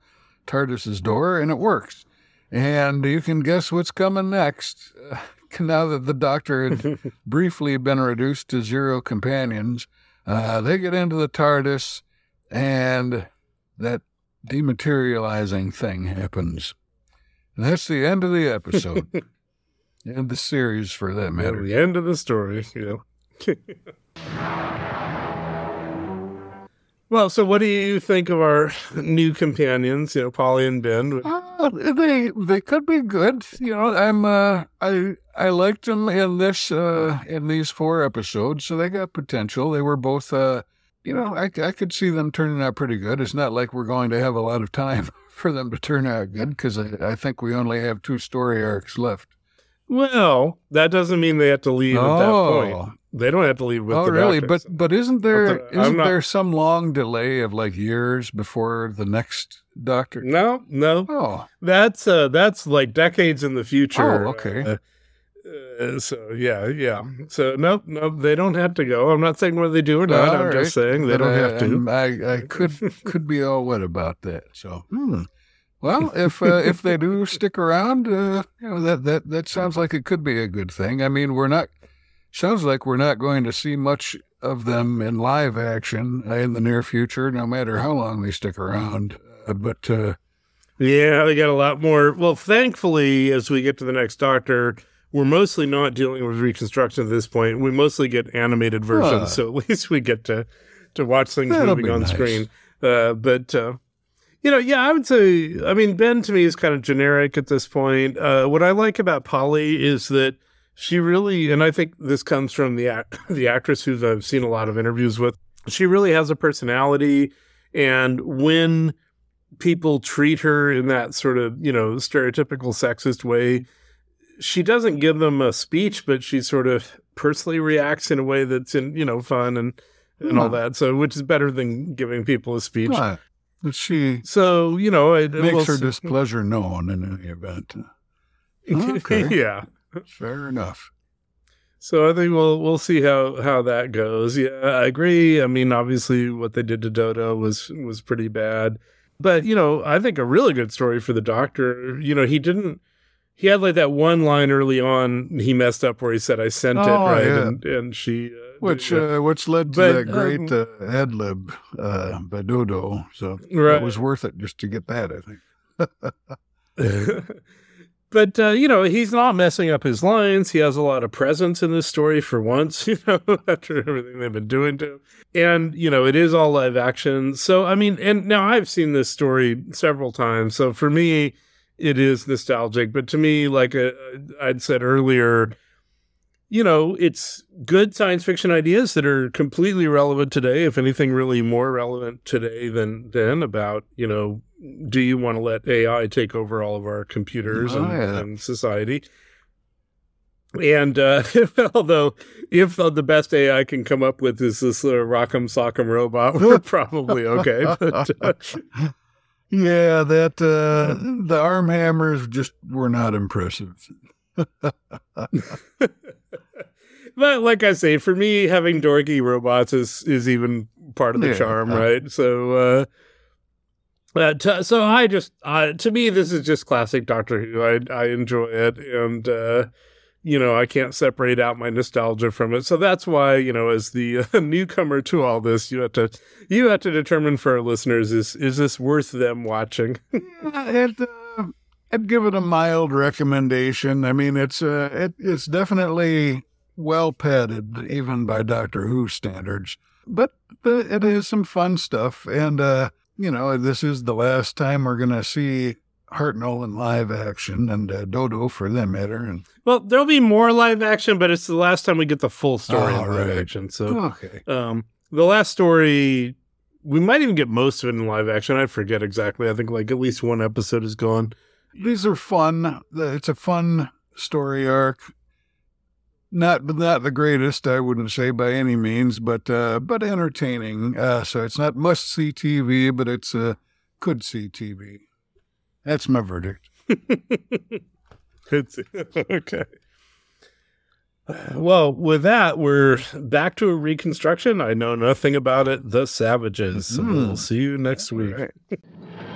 TARDIS's door, and it works. And you can guess what's coming next. Now that the doctor had briefly been reduced to zero companions, uh, they get into the TARDIS, and that dematerializing thing happens. And that's the end of the episode. and the series, for that At matter. the end of the story, you know. Well, so what do you think of our new companions? You know, Polly and Ben. Uh, they they could be good. You know, I'm uh I I liked them in this uh in these four episodes, so they got potential. They were both uh you know, I I could see them turning out pretty good. It's not like we're going to have a lot of time for them to turn out good because I, I think we only have two story arcs left. Well, that doesn't mean they have to leave at that Oh. point. They don't have to leave with oh, really? doctors. But but isn't there the, isn't not- there some long delay of like years before the next doctor? no, no, Oh, that's uh, that's like decades in the future. Oh, okay. Uh, uh, so yeah, yeah. So no, no, they don't have to go. I'm not saying whether they do or not. All I'm right. just saying they But don't I- have to. I I could could be all wet about that. So, hmm. well, if uh, if they do stick around, uh, you know that that that sounds like it could be a good thing. I mean, we're not sounds like we're not going to see much of them in live action in the near future, no matter how long they stick around. Uh, but uh, Yeah, they got a lot more. Well, thankfully, as we get to the next Doctor, we're mostly not dealing with reconstruction at this point. We mostly get animated versions, Huh. so at least we get to to watch things That'll moving on nice. screen. Uh, but uh, you know, yeah, I would say. I mean, Ben to me is kind of generic at this point. Uh, what I like about Polly is that she really, and I think this comes from the act, the actress who I've seen a lot of interviews with. She really has a personality, and when people treat her in that sort of you know stereotypical sexist way she doesn't give them a speech but she sort of personally reacts in a way that's in you know fun and and all Hmm. that so which is better than giving people a speech uh, she so you know it makes we'll her displeasure known in any event. Okay. yeah Fair enough. so i think we'll we'll see how how that goes yeah i agree i mean obviously what they did to dodo was was pretty bad but you know i think a really good story for the doctor you know he didn't he had like that one line early on he messed up where he said i sent it Oh, right yeah. and and she uh, Which did uh, which led to But, that great um, uh, ad lib uh, by Dodo. So Right. it was worth it just to get that. I think. but uh, you know he's not messing up his lines. He has a lot of presence in this story for once you know after everything they've been doing to him. And you know it is all live action. So i mean and now i've seen this story several times. So for me it is nostalgic. But to me like uh, i'd said earlier you know it's good science fiction ideas that are completely relevant today if anything really more relevant today than then about you know do you want to let ai take over all of our computers Oh, and, yeah. and society And uh, although, if uh, the best AI can come up with is this uh, Rock'em Sock'em robot, we're probably okay. But, uh, Yeah, that uh, the arm hammers just were not impressive. But like I say, for me, having dorky robots is is even part of the Yeah. charm, right? So, uh, uh, t- so I just uh, to me, this is just classic Doctor Who. I I enjoy it, and uh, you know, I can't separate out my nostalgia from it. So that's why you know, as the uh, newcomer to all this, you have to you have to determine for our listeners is is this worth them watching? Yeah, it, uh, I'd give it a mild recommendation. I mean, it's uh, it, it's definitely well padded, even by Doctor Who standards. But it has some fun stuff, and uh, you know, this is the last time we're gonna see Hartnell in live action, and uh, Dodo for that matter. And well, there'll be more live action, but it's the last time we get the full story Oh, in live right. action. So. okay, Um, the last story, we might even get most of it in live action. I forget exactly. I think like at least one episode is gone. these are fun. It's a fun story arc. Not not the greatest, I wouldn't say by any means, but uh, but entertaining. Uh, so it's not must see TV, but it's uh, could see TV. That's my verdict. It's okay. Well, with that, we're back to a reconstruction. I know nothing about it. The Savages. So Mhm. we'll see you next week.